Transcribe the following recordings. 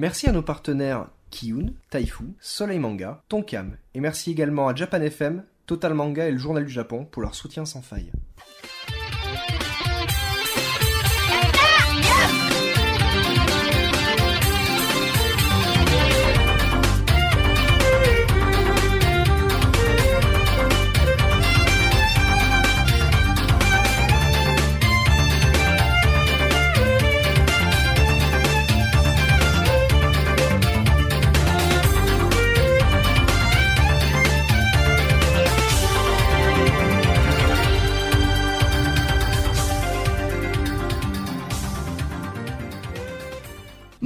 Merci à nos partenaires Kiyun, Taifu, Soleil Manga, Tonkam, et merci également à Japan FM, Total Manga et le Journal du Japon pour leur soutien sans faille.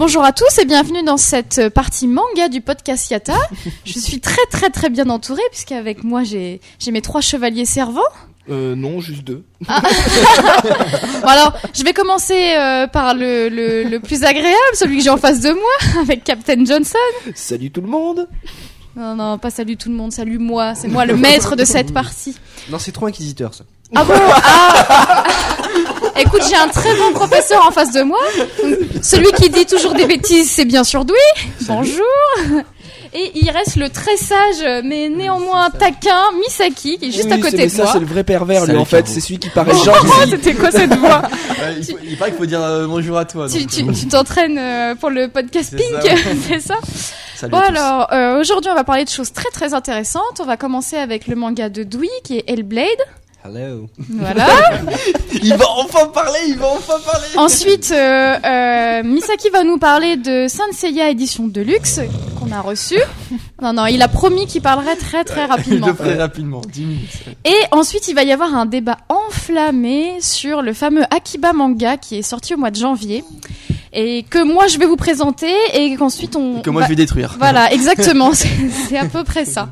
Bonjour à tous et bienvenue dans cette partie manga du podcast Yata. Je suis très très très bien entourée puisqu'avec moi j'ai j'ai mes trois chevaliers servants. Euh, non, juste deux. Bon alors, je vais commencer euh, par le, le, le plus agréable, celui que j'ai en face de moi, avec Captain Johnson. Salut tout le monde. Non, non, pas salut tout le monde, salut moi, c'est moi le maître de cette partie. Non, c'est trop inquisiteur ça. Ah bon? Ah Écoute, j'ai un très bon professeur en face de moi. Celui qui dit toujours des bêtises, c'est bien sûr Dewey. Bonjour. Et il reste le très sage, mais néanmoins taquin, Misaki, qui est juste Oui, à côté mais de ça, moi. c'est le vrai pervers, lui, en fait. C'est celui qui paraît Oh, gentil. c'était quoi cette voix il, faut- il paraît qu'il faut dire euh, bonjour à toi. Tu donc, tu- euh, t'entraînes euh, pour le podcast C'est Pink, ça, c'est ça Salut Bon alors, euh, aujourd'hui on va parler de choses très très intéressantes. On va commencer avec le manga de Dewey, qui est Hellblade. Hello. Voilà. Il va enfin parler, il va enfin parler. Ensuite, euh, euh, Misaki va nous parler de Saint Seiya édition Deluxe qu'on a reçu. Non, non, il a promis qu'il parlerait très très rapidement. le ferai rapidement, 10 minutes. Et ensuite, il va y avoir un débat enflammé sur le fameux Akiba manga qui est sorti au mois de janvier et que moi je vais vous présenter et qu'ensuite on. Que moi va- je vais détruire. Voilà, exactement, c'est à peu près ça.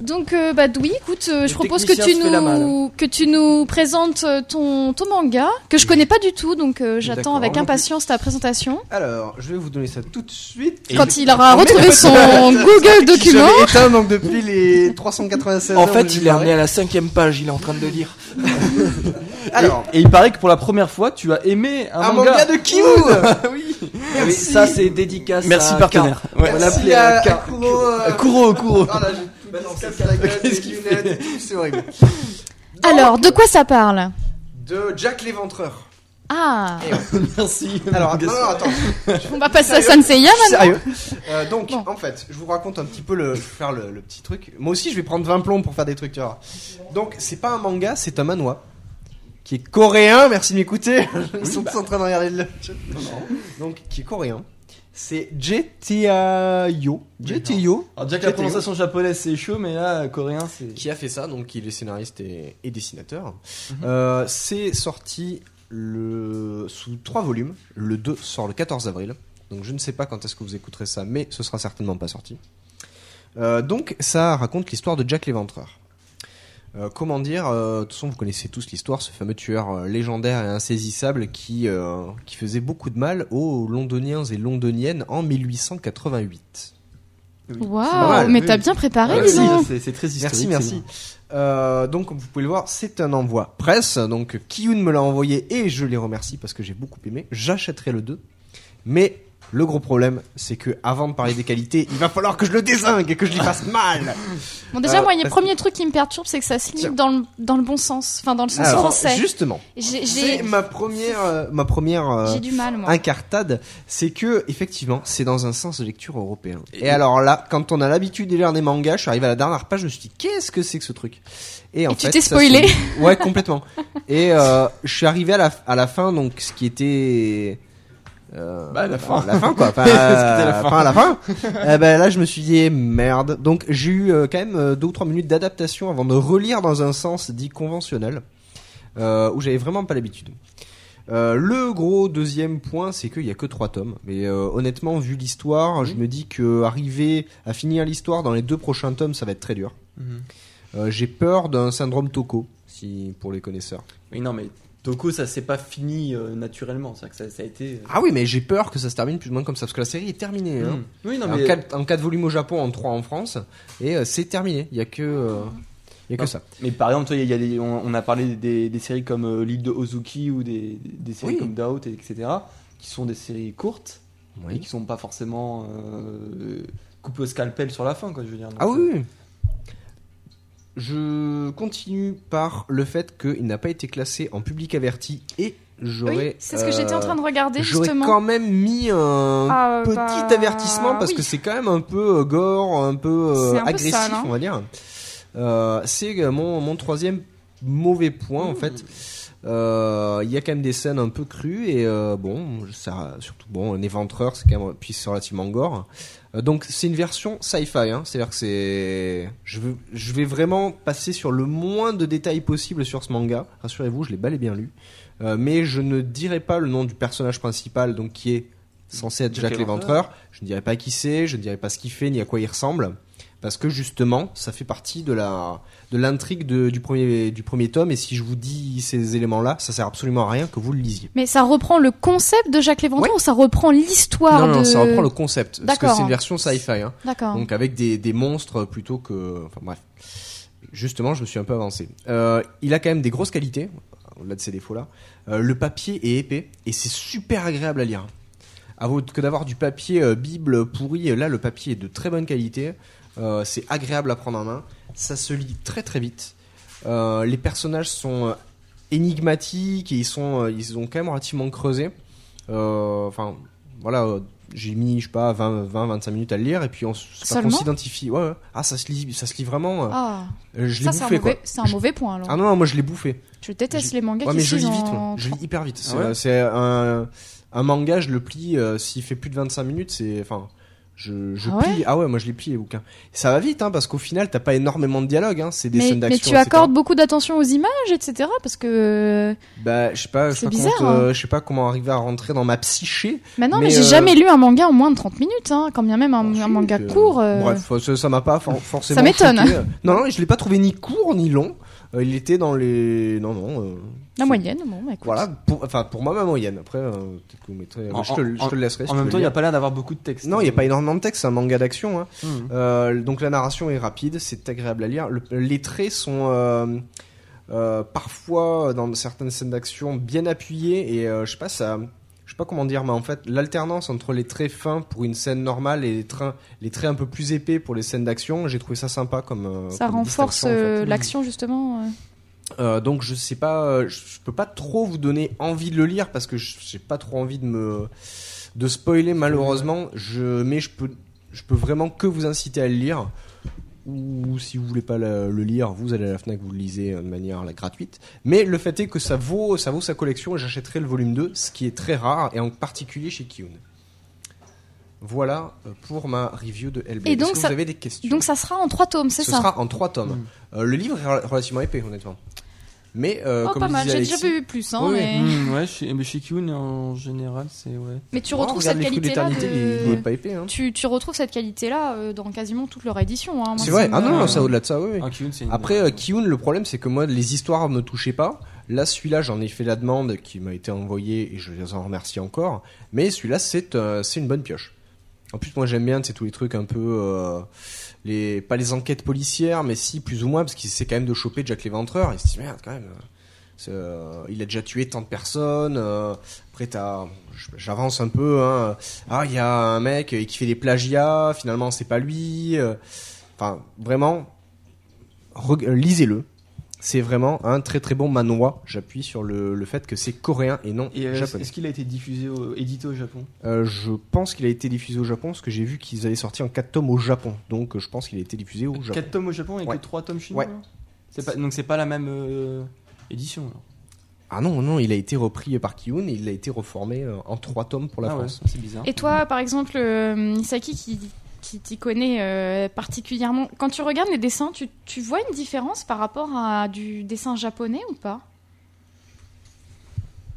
Donc, euh, bah, oui, écoute, euh, je propose que tu nous que tu nous présentes euh, ton ton manga que je connais pas du tout, donc euh, j'attends avec impatience ta présentation. Alors, je vais vous donner ça tout de suite. Quand il aura retrouvé son Google document. Éteint donc depuis les 396 En fait, il est parlé. amené à la cinquième page, il est en train de le lire. Alors, Et il paraît que pour la première fois, tu as aimé un, un manga de Kiyun oui. Oui, ça, c'est dédicace Merci à partenaire. Ouais. On Merci l'appelait à, à. Kuro. Kuro, Kuro. Ah là, la gueule, des lunettes tout, C'est horrible. Alors, de quoi ça parle? De Jack l'Éventreur. Ah, Merci. Alors, non, non, attends. on va passer à Saint Seiya maintenant. Sérieux Euh, Donc, Bon. en fait, je vous raconte un petit peu le, je vais faire le, le petit truc. Moi aussi, je vais prendre 20 plombs pour faire des trucs, tu vois. Donc, c'est pas un manga, c'est un manhwa. Qui est coréen, merci de m'écouter. Ils sont tous en train de regarder le chat. Donc, qui est coréen. C'est Jetiayo. Jetiayo. Alors déjà que la prononciation japonaise c'est chaud, mais là coréen c'est. Qui a fait ça, donc il est scénariste et, et dessinateur. Mhm. Euh, c'est sorti le, sous trois volumes. Le 2 sort le 14 avril. Donc je ne sais pas quand est-ce que vous écouterez ça, mais ce sera certainement pas sorti. Euh, donc ça raconte l'histoire de Jack l'Éventreur. Euh, comment dire euh, De toute façon, vous connaissez tous l'histoire, ce fameux tueur euh, légendaire et insaisissable qui, euh, qui faisait beaucoup de mal aux londoniens et londoniennes en 1888. pas Waouh, mais oui. t'as bien préparé, Ah, dis donc. c'est c'est très historique. Merci, merci. Euh, donc, comme vous pouvez le voir, c'est un envoi presse. Donc, Kiyun me l'a envoyé et je les remercie parce que j'ai beaucoup aimé. J'achèterai le 2. Mais le gros problème, c'est que avant de parler des qualités, il va falloir que je le désingue et que je lui fasse mal. Bon, déjà, Euh, moi, a le parce- premier truc qui me perturbe, c'est que ça se dans le, dans le bon sens, enfin, dans le sens Alors, français. justement, c'est ma première, euh, ma première euh, j'ai du mal, moi. incartade, c'est que effectivement, c'est dans un sens de lecture européen. Et alors là, quand on a l'habitude de lire des mangas, je suis arrivé à la dernière page, je me suis dit qu'est-ce que c'est que ce truc? Et en Et tu t'es spoilé. se- Ouais, complètement. Et euh, je suis arrivé à la à la fin, donc ce qui était euh, Bah, la fin. la fin quoi, était la fin. la fin. Ben là, je me suis dit merde. Donc j'ai eu euh, quand même euh, deux ou trois minutes d'adaptation avant de relire dans un sens dit conventionnel, euh, où j'avais vraiment pas l'habitude. Euh, le gros deuxième point, c'est qu'il y a que trois tomes. Mais euh, honnêtement, vu l'histoire, je me dis que arriver à finir l'histoire dans les deux prochains tomes, ça va être très dur. Mhm. Euh, J'ai peur d'un syndrome Toko, si pour les connaisseurs. Oui, non, mais Toko, ça s'est pas fini euh, naturellement. Que ça, ça a été. euh, Ah oui, mais j'ai peur que ça se termine plus ou moins comme ça, parce que la série est terminée. Hein. Mhm. Oui, non, en, mais. quatre, en quatre volumes au Japon, en trois en France, et euh, c'est terminé. Il y a que, il y a que Non. ça. Mais par exemple, toi, y a des, on, on a parlé des, des séries comme l'île de Ozuki ou des, des séries Oui. comme Doubt, et etc., qui sont des séries courtes, Oui. et qui sont pas forcément coupés au scalpel sur la fin, quoi. Je veux dire. Ah Donc, oui. Je continue par le fait qu'il n'a pas été classé en public averti et j'aurais. Oui, c'est ce que j'étais en train de regarder J'aurais quand même mis un Ah, petit bah, avertissement parce oui. que c'est quand même un peu euh, gore, un peu euh, un agressif, hein. on va dire. Euh, c'est euh, mon, mon troisième mauvais point en fait. Euh, Il y a quand même des scènes un peu crues et euh, bon, ça, surtout bon, un éventreur, c'est quand même puis c'est relativement gore. Euh, donc c'est une version sci-fi, hein, c'est-à-dire que c'est, je veux, je vais vraiment passer sur le moins de détails possible sur ce manga. Rassurez-vous, je l'ai bel et bien lu, mais je ne dirai pas le nom du personnage principal, donc qui est censé être l'Éventreur. l'Éventreur. Je ne dirai pas qui c'est, je ne dirai pas ce qu'il fait ni à quoi il ressemble, parce que justement, ça fait partie de la de l'intrigue du premier du premier tome. Et si je vous dis ces éléments-là, ça sert absolument à rien que vous le lisiez. Mais ça reprend le concept de Jacques Léventreur Ouais. ou ça reprend l'histoire non, non, de... ça reprend le concept, parce que c'est une version sci-fi, hein. D'accord. donc avec des, des monstres plutôt que, enfin bref. Justement, je me suis un peu avancé. Euh, il a quand même des grosses qualités, au-delà de ses défauts-là. Euh, le papier est épais et c'est super agréable à lire. À vous que d'avoir du papier euh, bible pourri, là le papier est de très bonne qualité. Euh, c'est agréable à prendre en main. Ça se lit très très vite. Euh, les personnages sont euh, énigmatiques et ils sont, ils ont quand même relativement creusé. Enfin, voilà, j'ai mis, je sais pas, 20, 20, 25 minutes à le lire et puis on, s'identifie. Ouais, ouais. Ah, ça se lit, ça se lit vraiment. Ah, je l'ai ça c'est un, bouffé quoi. c'est un mauvais point alors. Ah non, non, moi je l'ai bouffé. je déteste les mangas Ouais, qui mais je se lis vite, en. Je lis hyper vite. C'est Ah un, un manga, je le plie, euh, s'il fait plus de 25 minutes, c'est. Enfin. Je, je Ah ouais plie. Ah ouais, moi je les plie les bouquins. Ça va vite, hein, parce qu'au final, t'as pas énormément de dialogue, hein. C'est des mais, scènes mais d'action. tu etc. accordes beaucoup d'attention aux images, etc. Parce que Bah, je sais pas, je sais C'est pas, bizarre, comment, hein. je sais pas comment arriver à rentrer dans ma psyché. maintenant, Mais, mais, j'ai euh, jamais lu un manga en moins de 30 minutes, hein, quand bien même un, un Ensuite, manga euh, court. euh, Bref, ça m'a pas for- forcément. Ça m'étonne. Non, non, je l'ai pas trouvé ni court ni long. Il était dans les. Non, non. La moyenne, bon, bah, écoute. Voilà, pour, enfin pour moi ma moyenne. Après, euh, peut-être que vous mettrez. En- je, te, je te le laisserai. si En même temps, il n'y a pas l'air d'avoir beaucoup de texte. Non, il n'y a pas énormément de texte. C'est un manga d'action. Hein. Mhm. Euh, donc la narration est rapide, c'est agréable à lire. Le- les traits sont euh, euh, parfois dans certaines scènes d'action bien appuyés et euh, je sais pas ça. Je sais pas comment dire, mais en fait, l'alternance entre les traits fins pour une scène normale et les, trains, les traits un peu plus épais pour les scènes d'action, j'ai trouvé ça sympa comme. Ça comme renforce distinction, en fait. l'action, justement. Euh. Donc je sais pas, euh, je peux pas trop vous donner envie de le lire parce que je- j'ai pas trop envie de me de spoiler malheureusement. Je mais je peux je peux vraiment que vous inciter à le lire. Ou si vous voulez pas le, le lire, vous allez à la Fnac, vous le lisez euh, de manière là, gratuite. Mais le fait est que ça vaut ça vaut sa collection et j'achèterai le volume 2, ce qui est très rare et en particulier chez Kiyun. Voilà pour ma review de Hellblade. Et donc Est-ce que ça- vous avez des questions? Donc ça sera en trois tomes, c'est Ce ça? sera en trois tomes. Euh, le livre est rel- relativement épais, honnêtement. Mais euh, Oh, comme pas mal, j'ai déjà vu plus, hein, Oui, mais... Mhm, ouais, chez, mais chez Kyun, en général, c'est. Ouais. mais tu Oh, retrouves cette qualité-là de... pas épais. Hein. Tu, tu retrouves cette qualité-là euh, dans quasiment toute leur édition. Hein. C'est vrai. me- Ah non, non, euh, ça au-delà de ça, oui. Ah, Kyun, c'est une- Après, euh, Kiyun, le problème, c'est que moi, les histoires me touchaient pas. Là, celui-là, j'en ai fait la demande qui m'a été envoyée et je les en remercie encore. Mais celui-là, c'est euh, c'est une bonne pioche. En plus, moi, j'aime bien, c'est tous les trucs un peu. Pas les enquêtes policières, mais si, plus ou moins, parce qu'il essaie quand même de choper Jack l'Éventreur. Il se dit, merde, quand même. euh, euh, il a déjà tué tant de personnes. euh, après. J'avance un peu. Hein, ah, il y a un mec qui fait des plagiats. Finalement, c'est pas lui. Enfin, vraiment, lisez-le. C'est vraiment un très très bon manoir. J'appuie sur le, le fait que c'est coréen et non Et euh, japonais. est-ce qu'il a été diffusé, au, édité au Japon? Euh, je pense qu'il a été diffusé au Japon parce que j'ai vu qu'ils avaient sorti en 4 tomes au Japon. Donc euh, je pense qu'il a été diffusé au Japon. 4 tomes au Japon et Ouais. que 3 tomes chinois Ouais. alors? C'est pas, Donc c'est pas la même euh, édition alors? Ah non, non, il a été repris par Kiyun et il a été reformé en 3 tomes pour la ah France. ouais, c'est bizarre. Et toi, par exemple, euh, Misaki, qui, qui t'y connaît euh, particulièrement, quand tu regardes les dessins, tu, tu vois une différence par rapport à du dessin japonais ou pas?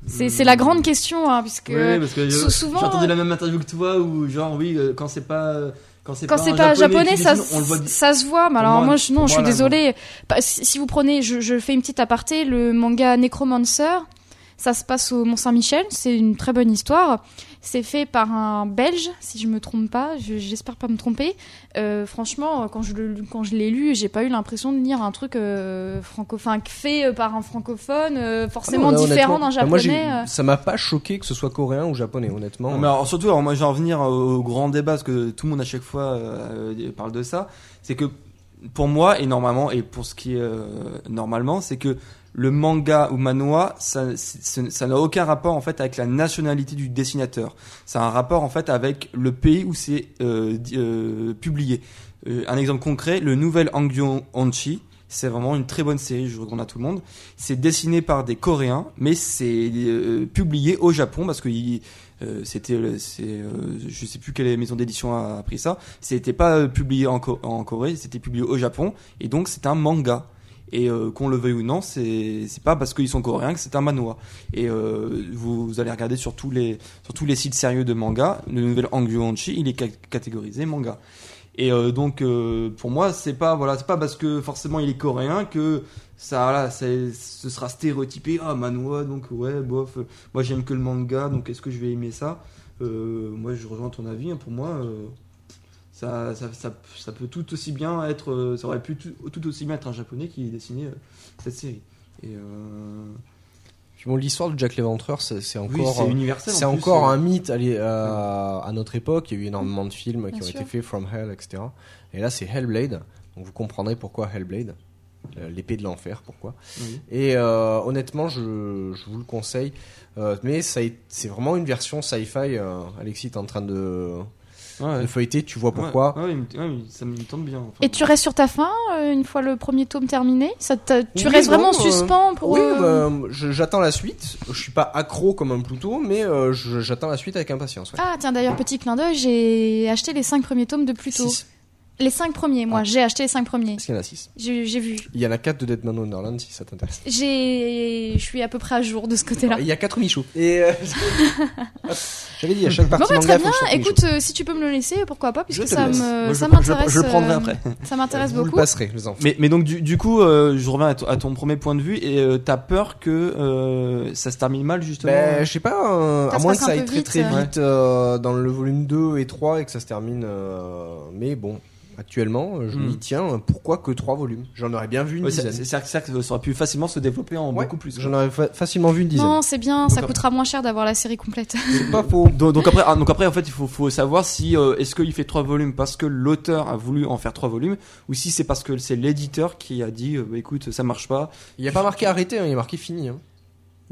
C'est c'est la grande question, hein, puisque Ouais, parce que je- souvent, j'ai entendu la même interview que toi où genre oui euh, quand c'est pas quand c'est quand pas, pas japonais, ça, dessine, on le voit di- ça se voit. Mais alors moi- moi, je, non, je suis désolée. Si, si vous prenez, je, je fais une petite aparté, le manga Necromancer, Ça se passe au Mont Saint-Michel. C'est une très bonne histoire. C'est fait par un Belge, si je me trompe pas. Je- J'espère pas me tromper. Euh, franchement, quand je le- quand je l'ai lu, j'ai pas eu l'impression de lire un truc euh, franco, enfin fait euh, par un francophone, euh, forcément Ah non, là, différent d'un bah, moi, japonais. euh. ça m'a pas choqué que ce soit coréen ou japonais, honnêtement. Non, mais alors, surtout, alors moi, je vais en venir au grand débat parce que tout le monde à chaque fois parle de ça. C'est que pour moi et normalement et pour ce qui est euh, normalement, c'est que le manga ou manhwa, ça, n'a aucun rapport en fait avec la nationalité du dessinateur. Ça a un rapport en fait avec le pays où c'est euh, euh, publié. Euh, un exemple concret, le nouvel Angyo Onchi. C'est vraiment une très bonne série, je recommande à tout le monde. C'est dessiné par des Coréens, mais c'est euh, publié au Japon parce que il- euh, c'était, euh, je sais plus quelle maison d'édition a, a pris ça. C'était pas publié en Corée, c'était publié au Japon, et donc c'est un manga. Et euh, qu'on le veuille ou non, c'est pas parce qu'ils sont coréens que c'est un manhwa. Et euh, vous, vous allez regarder sur tous les sur tous les sites sérieux de manga, le nouvel Angyo Onchi, il est ca- catégorisé manga. Et euh, donc euh, pour moi, c'est pas voilà, pas parce que forcément il est coréen que ça voilà, ce sera stéréotypé ah manhwa donc ouais bof moi j'aime que le manga donc est-ce que je vais aimer ça? Euh, moi je rejoins ton avis hein, pour moi euh, ça, ça, ça, ça peut tout aussi bien être euh, ça aurait pu tout, tout aussi bien être un japonais qui dessinait euh, cette série et euh, Puis bon, l'histoire de Jack l'Éventreur, c'est c'est oui encore. c'est encore un mythe allez, euh, à notre époque. Il y a eu énormément de films qui ont sûr. été faits, From Hell, etc. Et là, c'est Hellblade. Donc vous comprendrez pourquoi Hellblade. L'épée de l'enfer, pourquoi. oui. Et euh, honnêtement, je, je vous le conseille. Euh, mais est- c'est vraiment une version sci-fi. euh, Alexis, t'es en train de, Ouais. de feuilleter, tu vois pourquoi. Ouais, ouais, ça me tente bien. enfin. Et tu restes sur ta fin euh, une fois le premier tome terminé? Ça Tu Oui, restes non, vraiment en euh, suspens pour. Oui, euh, bah, j'attends la suite. Je suis pas accro comme un Pluto, mais euh, j'attends la suite avec impatience. ouais. Ah tiens d'ailleurs petit clin d'œil, j'ai acheté les cinq premiers tomes de Pluto. Six. Les cinq premiers, moi Ah. j'ai acheté les cinq premiers. Parce qu'il y en a 6. J'ai vu. Il y en a 4 de Deadman Wonderland si ça t'intéresse. J'ai, je suis à peu près à jour de ce côté-là. Il y a 4 Michou. Et euh, J'avais dit, à chaque Bon partie bah manga, très bien. Écoute, euh, si tu peux me le laisser, pourquoi pas, puisque ça je je le- m'intéresse. Je le prendrai euh, après. Ça m'intéresse Vous le beaucoup. passerez, les enfants. Mais, mais donc du, du coup, euh, je reviens à, ton- à ton premier point de vue et euh, t'as peur que euh, ça se termine mal justement. Ben, je sais pas, euh, à moins que ça aille très vite, très euh. vite euh, dans le volume 2 et 3 et que ça se termine. euh, mais bon, actuellement, je Hmm. m'y tiens. Pourquoi que 3 volumes? J'en aurais bien vu une Ouais, dizaine. c'est- ça que ça aurait pu facilement se développer en Ouais, beaucoup plus. J'en aurais fa- facilement vu une dizaine. Non, c'est bien, ça coûtera moins cher d'avoir la série complète. C'est pas faux. Donc, donc après, ah, donc après en fait, il faut, faut savoir si euh, est-ce qu'il fait trois volumes parce que l'auteur a voulu en faire trois volumes ou si c'est parce que c'est l'éditeur qui a dit, euh, bah, écoute, ça marche pas. Il n'y a pas marqué arrêté, hein, il y a marqué fini. hein.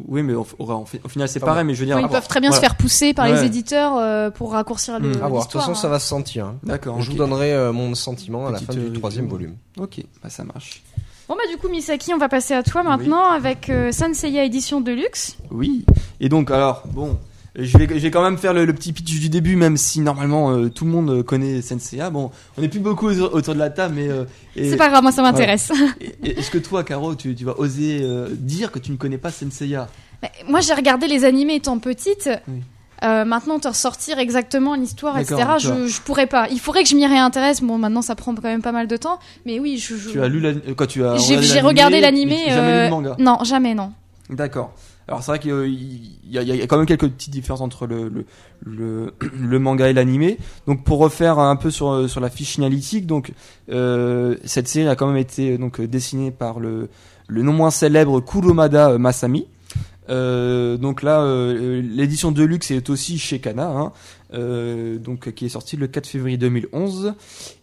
Oui, mais au, au- au fi- au final, c'est pareil. Mais je veux dire, Ils peuvent très bien se faire pousser par les éditeurs euh, pour raccourcir le. À voir. De toute façon, ça hein. va se sentir. hein. D'accord. Je vous donnerai euh, mon sentiment à la fin euh, du troisième review. volume. Ok, bah ça marche. Bon bah du coup Misaki, on va passer à toi maintenant avec euh, Sanseiya édition de luxe. Oui. Et donc, alors, bon, je vais, je vais quand même faire le, le petit pitch du début, même si normalement euh, tout le monde euh, connaît Senseiya. Bon, on n'est plus beaucoup autour de la table, mais euh, C'est pas grave, moi ça m'intéresse. est-ce que toi, Caro, tu, tu vas oser euh, dire que tu ne connais pas Senseiya? Mais moi j'ai regardé les animés étant petite. Oui. Euh, maintenant, te ressortir exactement l'histoire, etc. Je, je pourrais pas. Il faudrait que je m'y réintéresse. Bon, maintenant, ça prend quand même pas mal de temps. Mais oui, je. je- Tu as lu euh, quoi Tu as J'ai regardé l'animé. euh, le manga? Non, jamais, non. D'accord. Alors c'est vrai qu'il y, a- quand même quelques petites différences entre le, manga et l'animé. Donc pour refaire un peu sur, sur la fiche analytique, donc euh, cette série a quand même été donc dessinée par le, non moins célèbre Kuromada Masami. Euh, donc là, euh, l'édition de luxe est aussi chez Kana, hein, euh, donc qui est sortie le 4 février 2011.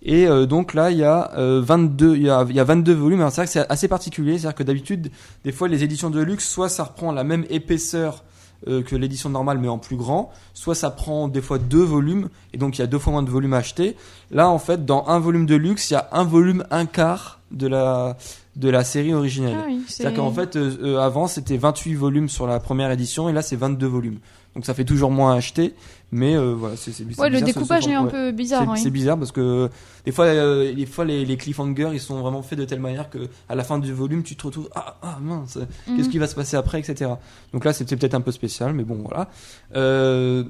Et euh, donc là, il y a euh, 22, il y a, il y a 22 volumes. Alors c'est vrai que c'est assez particulier, c'est-à-dire que d'habitude, des fois, les éditions de luxe, soit ça reprend la même épaisseur euh, que l'édition normale, mais en plus grand, soit ça prend des fois deux volumes, et donc il y a deux fois moins de volumes à acheter. Là, en fait, dans un volume de luxe, il y a un volume, un quart de la de la série originelle. Ah oui, c'est- C'est-à-dire qu'en fait, euh, euh, avant, c'était 28 volumes sur la première édition, et là, c'est 22 volumes. Donc ça fait toujours moins à acheter, mais euh, voilà, c'est c'est Ouais, le bizarre, ce- ce découpage est un peu bizarre. C'est oui. c'est bizarre parce que des fois, euh, des fois les, les cliffhangers ils sont vraiment faits de telle manière que à la fin du volume tu te retrouves ah, ah mince qu'est-ce Mhm. qui va se passer après etc. Donc là c'était peut-être un peu spécial mais bon voilà. Euh,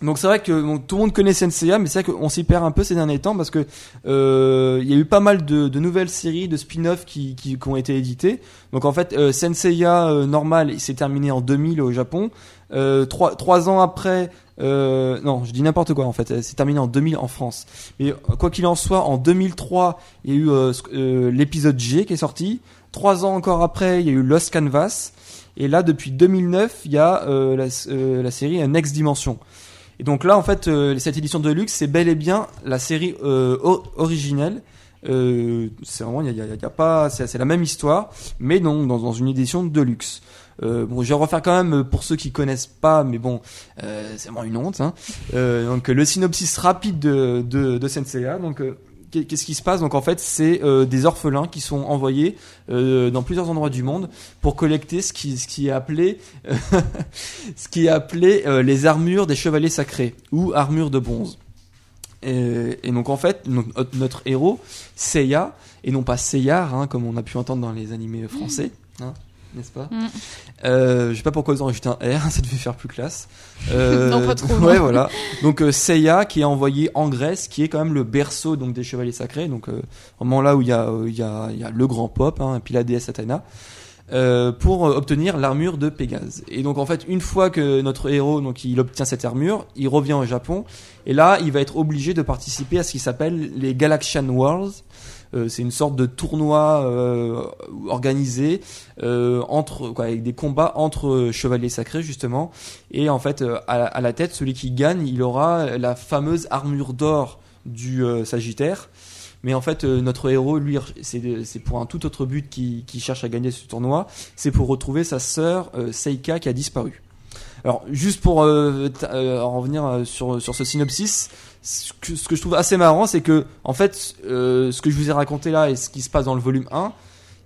Donc c'est vrai que bon, tout le monde connaît Senseiya, mais c'est vrai qu'on s'y perd un peu ces derniers temps parce que euh, il y a eu pas mal de, de nouvelles séries, de spin-off qui, qui, qui ont été éditées. Donc en fait, euh, Senseiya euh, normal, il s'est terminé en 2000 au Japon. Euh, trois, trois ans après, euh, non, je dis n'importe quoi en fait, c'est terminé en 2000 en France. Mais quoi qu'il en soit, en 2003, il y a eu euh, euh, l'épisode G qui est sorti. Trois ans encore après, il y a eu Lost Canvas. Et là, depuis 2009, il y a euh, la, euh, la série Next Dimension. Et donc là, en fait, cette édition de luxe, c'est bel et bien la série originelle. C'est vraiment, il y a, y a- y a pas, c'est la même histoire, mais non, dans, dans une édition de luxe. Euh, bon, je vais refaire quand même euh, pour ceux qui connaissent pas, mais bon, euh, c'est vraiment une honte. Hein. Donc le synopsis rapide de de, de Senseiya. Donc qu'est- qu'est-ce qui se passe? Donc en fait, c'est des orphelins qui sont envoyés dans plusieurs endroits du monde pour collecter ce qui ce qui est appelé ce qui est appelé les armures des chevaliers sacrés ou armures de bronze. Et, donc en fait, notre, notre héros, Seiya, et non pas Seiyar, hein, comme on a pu entendre dans les animés français, hein, n'est-ce pas Mm. euh, Je sais pas pourquoi ils ont rajouté un R, ça devait faire plus classe. Euh, Non, pas trop, Ouais, voilà. Donc euh, Seiya qui est envoyé en Grèce, qui est quand même le berceau donc des chevaliers sacrés, donc vraiment là où il y a, il y a, y a le grand pop, hein, et puis la déesse Athéna. pour obtenir l'armure de Pégase. Et donc en fait, une fois que notre héros donc il obtient cette armure, il revient au Japon et là, il va être obligé de participer à ce qui s'appelle les Galaxian Wars. Euh, c'est une sorte de tournoi euh, organisé euh, entre quoi, avec des combats entre chevaliers sacrés justement. Et en fait, à, la tête, celui qui gagne, il aura la fameuse armure d'or du Sagittaire. Mais en fait, notre héros, lui, c'est c'est pour un tout autre but qui, cherche à gagner ce tournoi. C'est pour retrouver sa sœur Seika qui a disparu. Alors, juste pour euh, euh, en revenir euh, sur, sur ce synopsis, ce que, ce que je trouve assez marrant, c'est que, en fait, euh, ce que je vous ai raconté là et ce qui se passe dans le volume 1,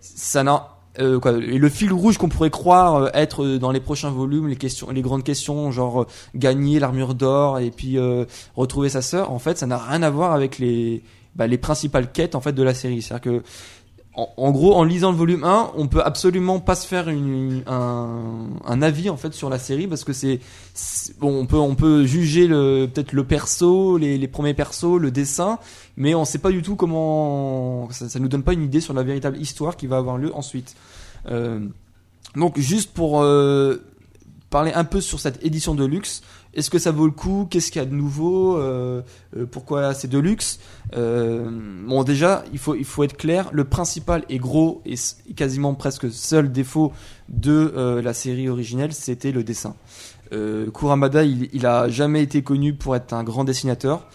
ça n'a. euh, quoi, et le fil rouge qu'on pourrait croire euh, être euh, dans les prochains volumes, les questions, les grandes questions, genre gagner l'armure d'or et puis euh, retrouver sa sœur, en fait, ça n'a rien à voir avec les, bah, les principales quêtes en fait de la série. C'est-à-dire que en, gros, en lisant le volume 1, on peut absolument pas se faire un, avis en fait sur la série parce que c'est bon, on peut on peut juger peut-être le perso, les, les premiers persos, le dessin, mais on sait pas du tout comment ça, ça nous donne pas une idée sur la véritable histoire qui va avoir lieu ensuite. Euh, donc juste pour euh, parler un peu sur cette édition de luxe, est-ce que ça vaut le coup? Qu'est-ce qu'il y a de nouveau? Euh, euh, Pourquoi c'est de luxe? Euh, Bon, déjà, il faut, il faut être clair. Le principal et gros et quasiment presque seul défaut de la série originelle, c'était le dessin. Kuramada, il, il a jamais été connu pour être un grand dessinateur.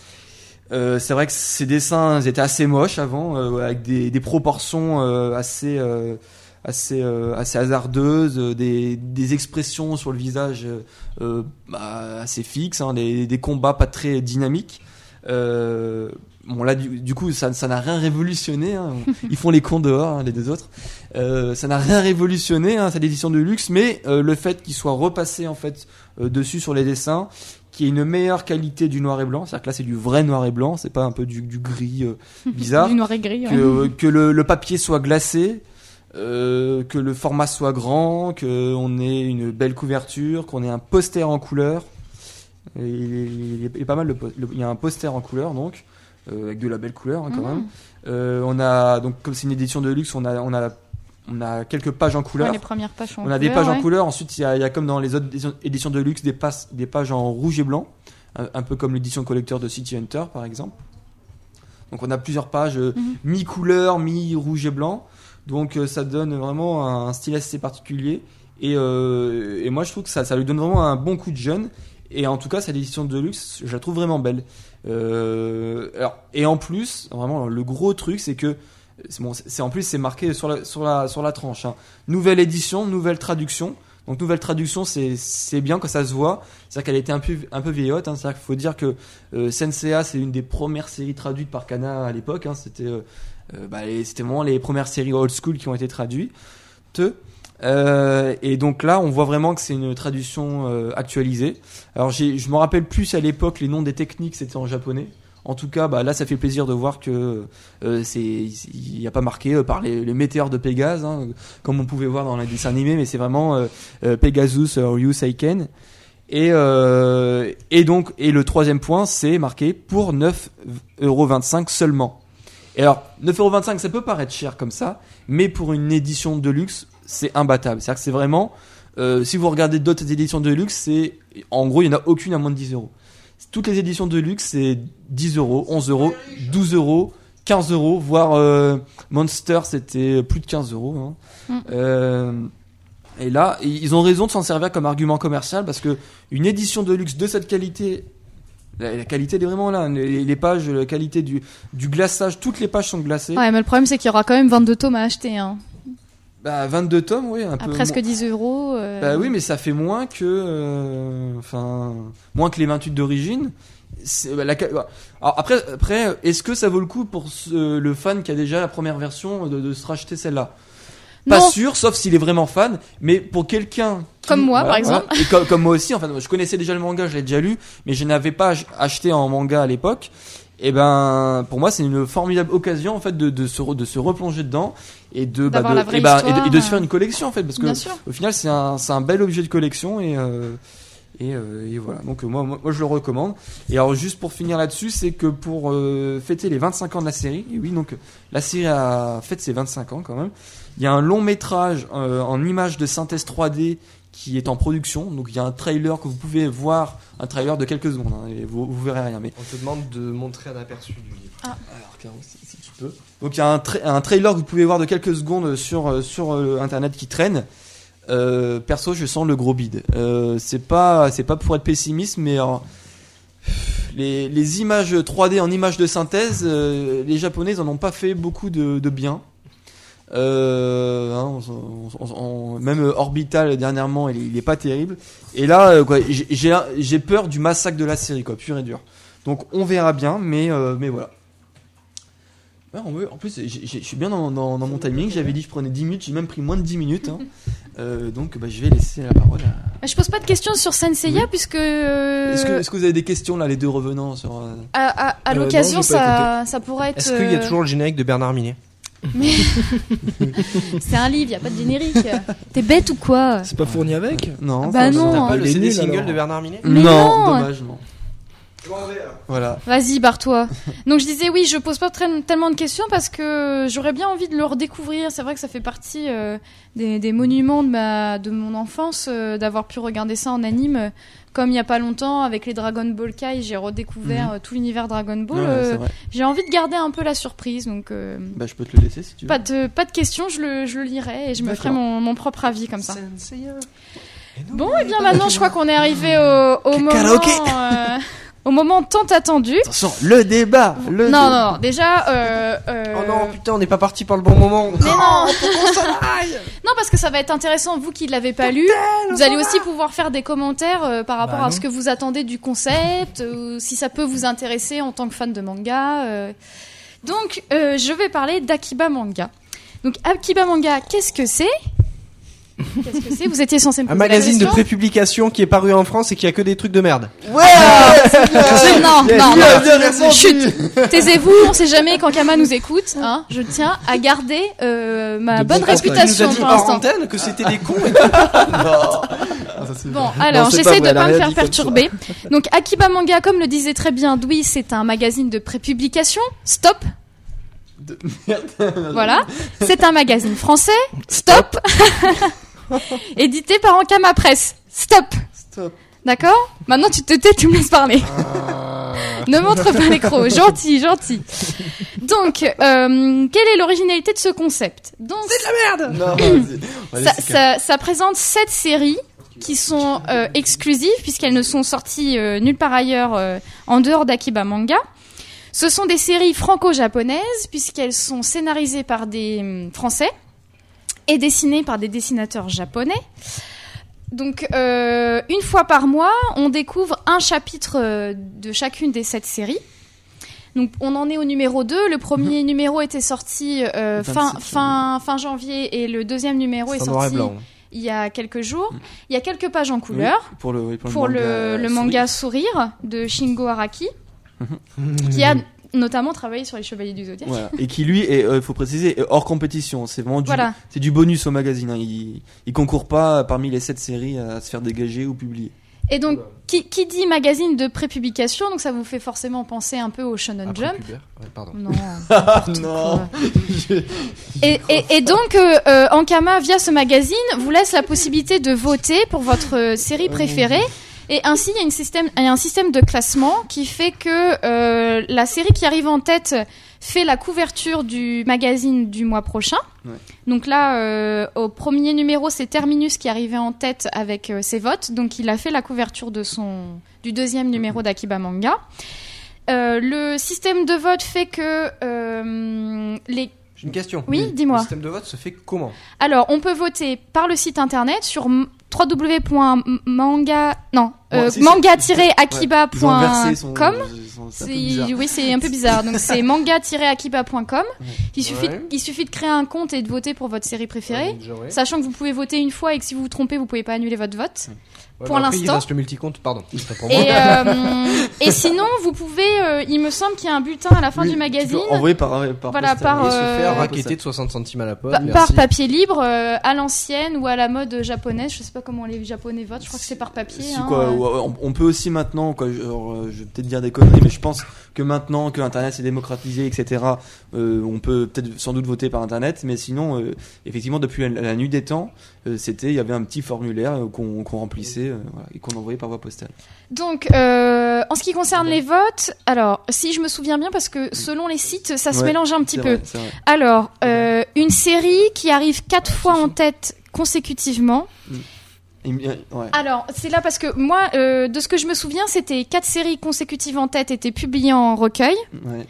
C'est vrai que ses dessins étaient assez moches avant, avec des, proportions assez assez euh, assez hasardeuses, euh, des, des expressions sur le visage euh, bah, assez fixes, hein, des, des combats pas très dynamiques. Euh, bon là du, du coup ça ça n'a rien révolutionné. hein. Ils font les cons dehors hein, les deux autres. Euh, ça n'a rien révolutionné hein, cette édition de luxe, mais euh, le fait qu'il soit repassé en fait euh, dessus sur les dessins, qu'il y ait une meilleure qualité du noir et blanc, c'est-à-dire que là c'est du vrai noir et blanc, c'est pas un peu du, du gris bizarre Du noir et gris. que, que le, le papier soit glacé, euh, que le format soit grand, qu'on ait une belle couverture, qu'on ait un poster en couleur. Il, est, il est- il est pas mal. Le, po- le- il y a un poster en couleur donc euh, avec de la belle couleur hein, quand Mhm. même. Euh, on a donc comme c'est une édition de luxe, on a on a on a quelques pages en couleur. Ouais, les premières pages On a des pages en couleur. Ensuite, il y a, il y a comme dans les autres éditions- de luxe des, pages en rouge et blanc, un, un peu comme l'édition collecteur de City Hunter par exemple. Donc on a plusieurs pages Mhm. mi-couleur, mi-rouge et blanc. Donc euh, ça donne vraiment un style assez particulier. Et, euh, et moi je trouve que ça, ça lui donne vraiment un bon coup de jeune. Et en tout cas, cette édition de luxe, je la trouve vraiment belle. Euh, alors, et en plus, vraiment, le gros truc, c'est que c'est bon, en plus c'est marqué sur la sur la sur la tranche. hein. Nouvelle édition, nouvelle traduction. Donc nouvelle traduction, c'est bien que ça se voit. C'est-à-dire qu'elle était un peu un peu vieillotte. Hein. C'est-à-dire qu'il faut dire que euh, c'est une des premières séries traduites par Kana à l'époque. Hein. C'était euh, bah, les- c'était vraiment les premières séries old school qui ont été traduites. Euh, et donc là, on voit vraiment que c'est une traduction euh, actualisée. Alors je me rappelle plus à l'époque les noms des techniques, c'était en japonais. En tout cas, bah, là, ça fait plaisir de voir que euh, c'est il n'y a pas marqué euh, par les, les météores de Pégase, hein, comme on pouvait voir dans les dessins animés, mais c'est vraiment euh, euh, Pegasus euh, Ryu Seiken. Et, euh, et donc, et le troisième point, c'est marqué pour 9,25€ seulement. Et alors, 9,25€, ça peut paraître cher comme ça, mais pour une édition de luxe, c'est imbattable. C'est-à-dire que c'est vraiment, euh, si vous regardez d'autres éditions de luxe, c'est, en gros, il n'y en a aucune à moins de 10 euros. Toutes les éditions de luxe, c'est 10 euros, 11 euros, 12 euros, 15 euros, voire euh, Monster, c'était plus de 15 euros. Hein. Mm. Euh, et là, ils ont raison de s'en servir comme argument commercial parce que une édition de luxe de cette qualité, la, la qualité elle est vraiment là. Les, les pages, la qualité du, du glaçage, toutes les pages sont glacées. Ouais, mais le problème, c'est qu'il y aura quand même 22 tomes à acheter. Hein. Bah, 22 tomes, oui, un À peu. presque mo- 10 euros. euh, Bah oui, mais ça fait moins que, euh, enfin, moins que les 28 d'origine. Bah, la bah, Alors après, après, est-ce que ça vaut le coup pour ce- le fan qui a déjà la première version de, de se racheter celle-là? Pas Non. sûr, sauf s'il est vraiment fan. Mais pour quelqu'un Comme moi, par exemple. et comme, comme moi aussi, en fait, je connaissais déjà le manga, je l'ai déjà lu, mais je n'avais pas ach- acheté en manga à l'époque. Et ben, pour moi, c'est une formidable occasion en fait de, de se de se replonger dedans et de bah, de, et bah, et de- et de, se faire une collection en fait, parce que au final, c'est un, c'est un bel objet de collection et, euh, et, euh, et voilà. Donc euh, moi, moi, moi, je le recommande. Et alors, juste pour finir là-dessus, c'est que pour euh, fêter les 25 ans de la série, et oui, donc la série a fête ses 25 ans quand même. Il y a un long métrage euh, en images de synthèse 3D qui est en production. Donc il y a un trailer que vous pouvez voir, un trailer de quelques secondes, hein, et vous, vous verrez rien. Mais On te demande de montrer un aperçu du livre. alors, Caro, si, si tu peux. Donc il y a un, tra- un trailer que vous pouvez voir de quelques secondes sur, euh, sur euh, internet qui traîne. Euh, perso, je sens le gros bide. Euh, c'est pas, c'est pas pour être pessimiste, mais alors, les, les images 3D en images de synthèse, euh, les Japonais en ont pas fait beaucoup de, de bien. Euh, hein, on- on- on- même Orbital dernièrement, il, est- il est pas terrible. Et là, euh, quoi, j'ai- peur du massacre de la série, quoi, pur et dur. Donc on verra bien, mais euh, mais voilà. En plus, je suis bien dans, dans- dans mon timing. J'avais dit que je prenais 10 minutes, j'ai même pris moins de 10 minutes. hein. Euh, donc bah, je vais laisser la parole à. Je pose pas de questions sur Senseiya puisque euh, Est-ce que, vous avez des questions là, les deux revenants sur euh, à, à- à Euh, non, l'occasion ça, ça pourrait être. Est-ce qu'il y a euh, toujours le générique de Bernard Minet? Mais c'est un livre, y a pas de générique. T'es bête ou quoi? C'est pas fourni avec? Non. Bah ça- non. T'as pas le CD single alors. de Bernard Minet? Mais non, non. dommage non. Voilà. Vas-y, barre-toi. Donc je disais oui, je pose pas très- tellement de questions parce que j'aurais bien envie de le redécouvrir. C'est vrai que ça fait partie euh, des, des monuments de ma de mon enfance euh, d'avoir pu regarder ça en anime. Comme il y a pas longtemps avec les Dragon Ball Kai, j'ai redécouvert euh, tout l'univers Dragon Ball. Ouais, euh, j'ai envie de garder un peu la surprise, donc euh, Bah, je peux te le laisser si tu veux. pas de pas de questions, je le je le lirai et je me ferai mon, mon propre avis comme ça. Bon, et bien maintenant, je crois qu'on est arrivé au, au moment euh, au moment tant attendu. Attention, le débat. Le Non, débat. non, non, déjà. Euh, euh, Oh non, putain, on n'est pas parti par le bon moment. Mais non Non, parce que ça va être intéressant, vous qui ne l'avez pas lu, vous allez aussi pouvoir faire des commentaires euh, par rapport Bah à non. ce que vous attendez du concept, ou si ça peut vous intéresser en tant que fan de manga. euh. Donc, euh, je vais parler d'Akiba Manga. Donc, Akiba Manga, qu'est-ce que c'est? Qu'est-ce que c'est? Vous étiez censé me Un poser la magazine de question prépublication qui est paru en France et qui a que des trucs de merde. Non, non, non. Chut Taisez-vous, on sait jamais quand Kama nous écoute. Hein, je tiens à garder euh, ma De bonne Tu nous as réputation dit pour hors l'instant. antenne que c'était des cons. et Bon, alors c'est j'essaie pas vrai, de elle a pas me rien faire dit comme perturber. Donc Akiba Manga, comme le disait très bien Dewey, c'est un magazine de prépublication. Stop. De- Merde. Voilà. C'est un magazine français. Stop. Édité par Ankama Press. Stop. Stop. D'accord Maintenant tu te tais, tu me laisses parler. ne montre pas l'écran. Gentil, gentil. Donc, euh, quelle est l'originalité de ce concept Donc, Non, vas-y. On va ça, ça, ça présente sept séries qui sont euh, exclusives puisqu'elles ne sont sorties euh, nulle part ailleurs euh, en dehors d'Akiba Manga. Ce sont des séries franco-japonaises puisqu'elles sont scénarisées par des hum, Français et dessinées par des dessinateurs japonais. Donc euh, une fois par mois, on découvre un chapitre euh, de chacune des sept séries. Donc on en est au numéro 2. Le premier numéro était sorti euh, fin, 27, fin, fin janvier et le deuxième numéro est sorti il y a quelques jours. Il y a quelques pages en couleur Oui, pour le, oui, pour le pour manga, le, le souris. manga Sourire de Shingo Araki, qui a notamment travaillé sur les Chevaliers du Zodiaque. Voilà. Et qui lui, il faut préciser, est hors compétition. C'est vraiment du, Voilà. c'est du bonus au magazine. hein. Il, il concourt pas parmi les sept séries à se faire dégager ou publier. Et donc, qui, qui dit magazine de prépublication, donc ça vous fait forcément penser un peu au Shonen Après Jump. Ouais, pardon. Non. non. Et, et, et donc, euh, euh, Ankama, via ce magazine, vous laisse la possibilité de voter pour votre euh, série préférée. Et ainsi, il y, a une système, il y a un système de classement qui fait que euh, la série qui arrive en tête fait la couverture du magazine du mois prochain. Ouais. Donc là, euh, au premier numéro, c'est Terminus qui arrivait en tête avec euh, ses votes. Donc il a fait la couverture de son, du deuxième numéro d'Akiba Manga. Le système de vote fait que les J'ai une question. Oui, Le dis-moi. système de vote se fait comment? Alors, on peut voter par le site internet sur www.manga non Bon, euh, manga-akiba.com. Oui, c'est un peu bizarre. Donc c'est manga-akiba.com. Il suffit, Ouais. il suffit de créer un compte et de voter pour votre série préférée. Ouais. Sachant que vous pouvez voter une fois et que si vous vous trompez, vous pouvez pas annuler votre vote. Ouais, pour après, Il l'instant- reste le multicompte, pardon. Pour moi. Et, euh, et sinon, vous pouvez, euh, il me semble qu'il y a un bulletin à la fin Oui, du magazine. Envoyer par, par Voilà, par, Et se euh, faire Ouais, raqueter de 60 centimes à la poste. Pa- merci. par papier libre, euh, à l'ancienne ou à la mode japonaise. Je sais pas comment les japonais votent. Je crois que c'est par papier. Si, hein, quoi, euh. on, on peut aussi maintenant, quoi, genre, euh, je vais peut-être dire des conneries, mais je pense que maintenant que Internet s'est démocratisé, etc., euh, on peut peut-être sans doute voter par Internet, mais sinon, euh, effectivement, depuis la, la nuit des temps, euh, c'était, il y avait un petit formulaire euh, qu'on remplissait euh, voilà, et qu'on envoyait par voie postale. Donc, euh, en ce qui concerne les votes, alors, si je me souviens bien, parce que selon les sites, ça se Ouais, mélange un petit peu. vrai. Alors, euh, une série qui arrive quatre fois en tête consécutivement. Ouais. Alors, c'est là parce que moi, euh, de ce que je me souviens, c'était quatre séries consécutives en tête étaient publiées en recueil ouais.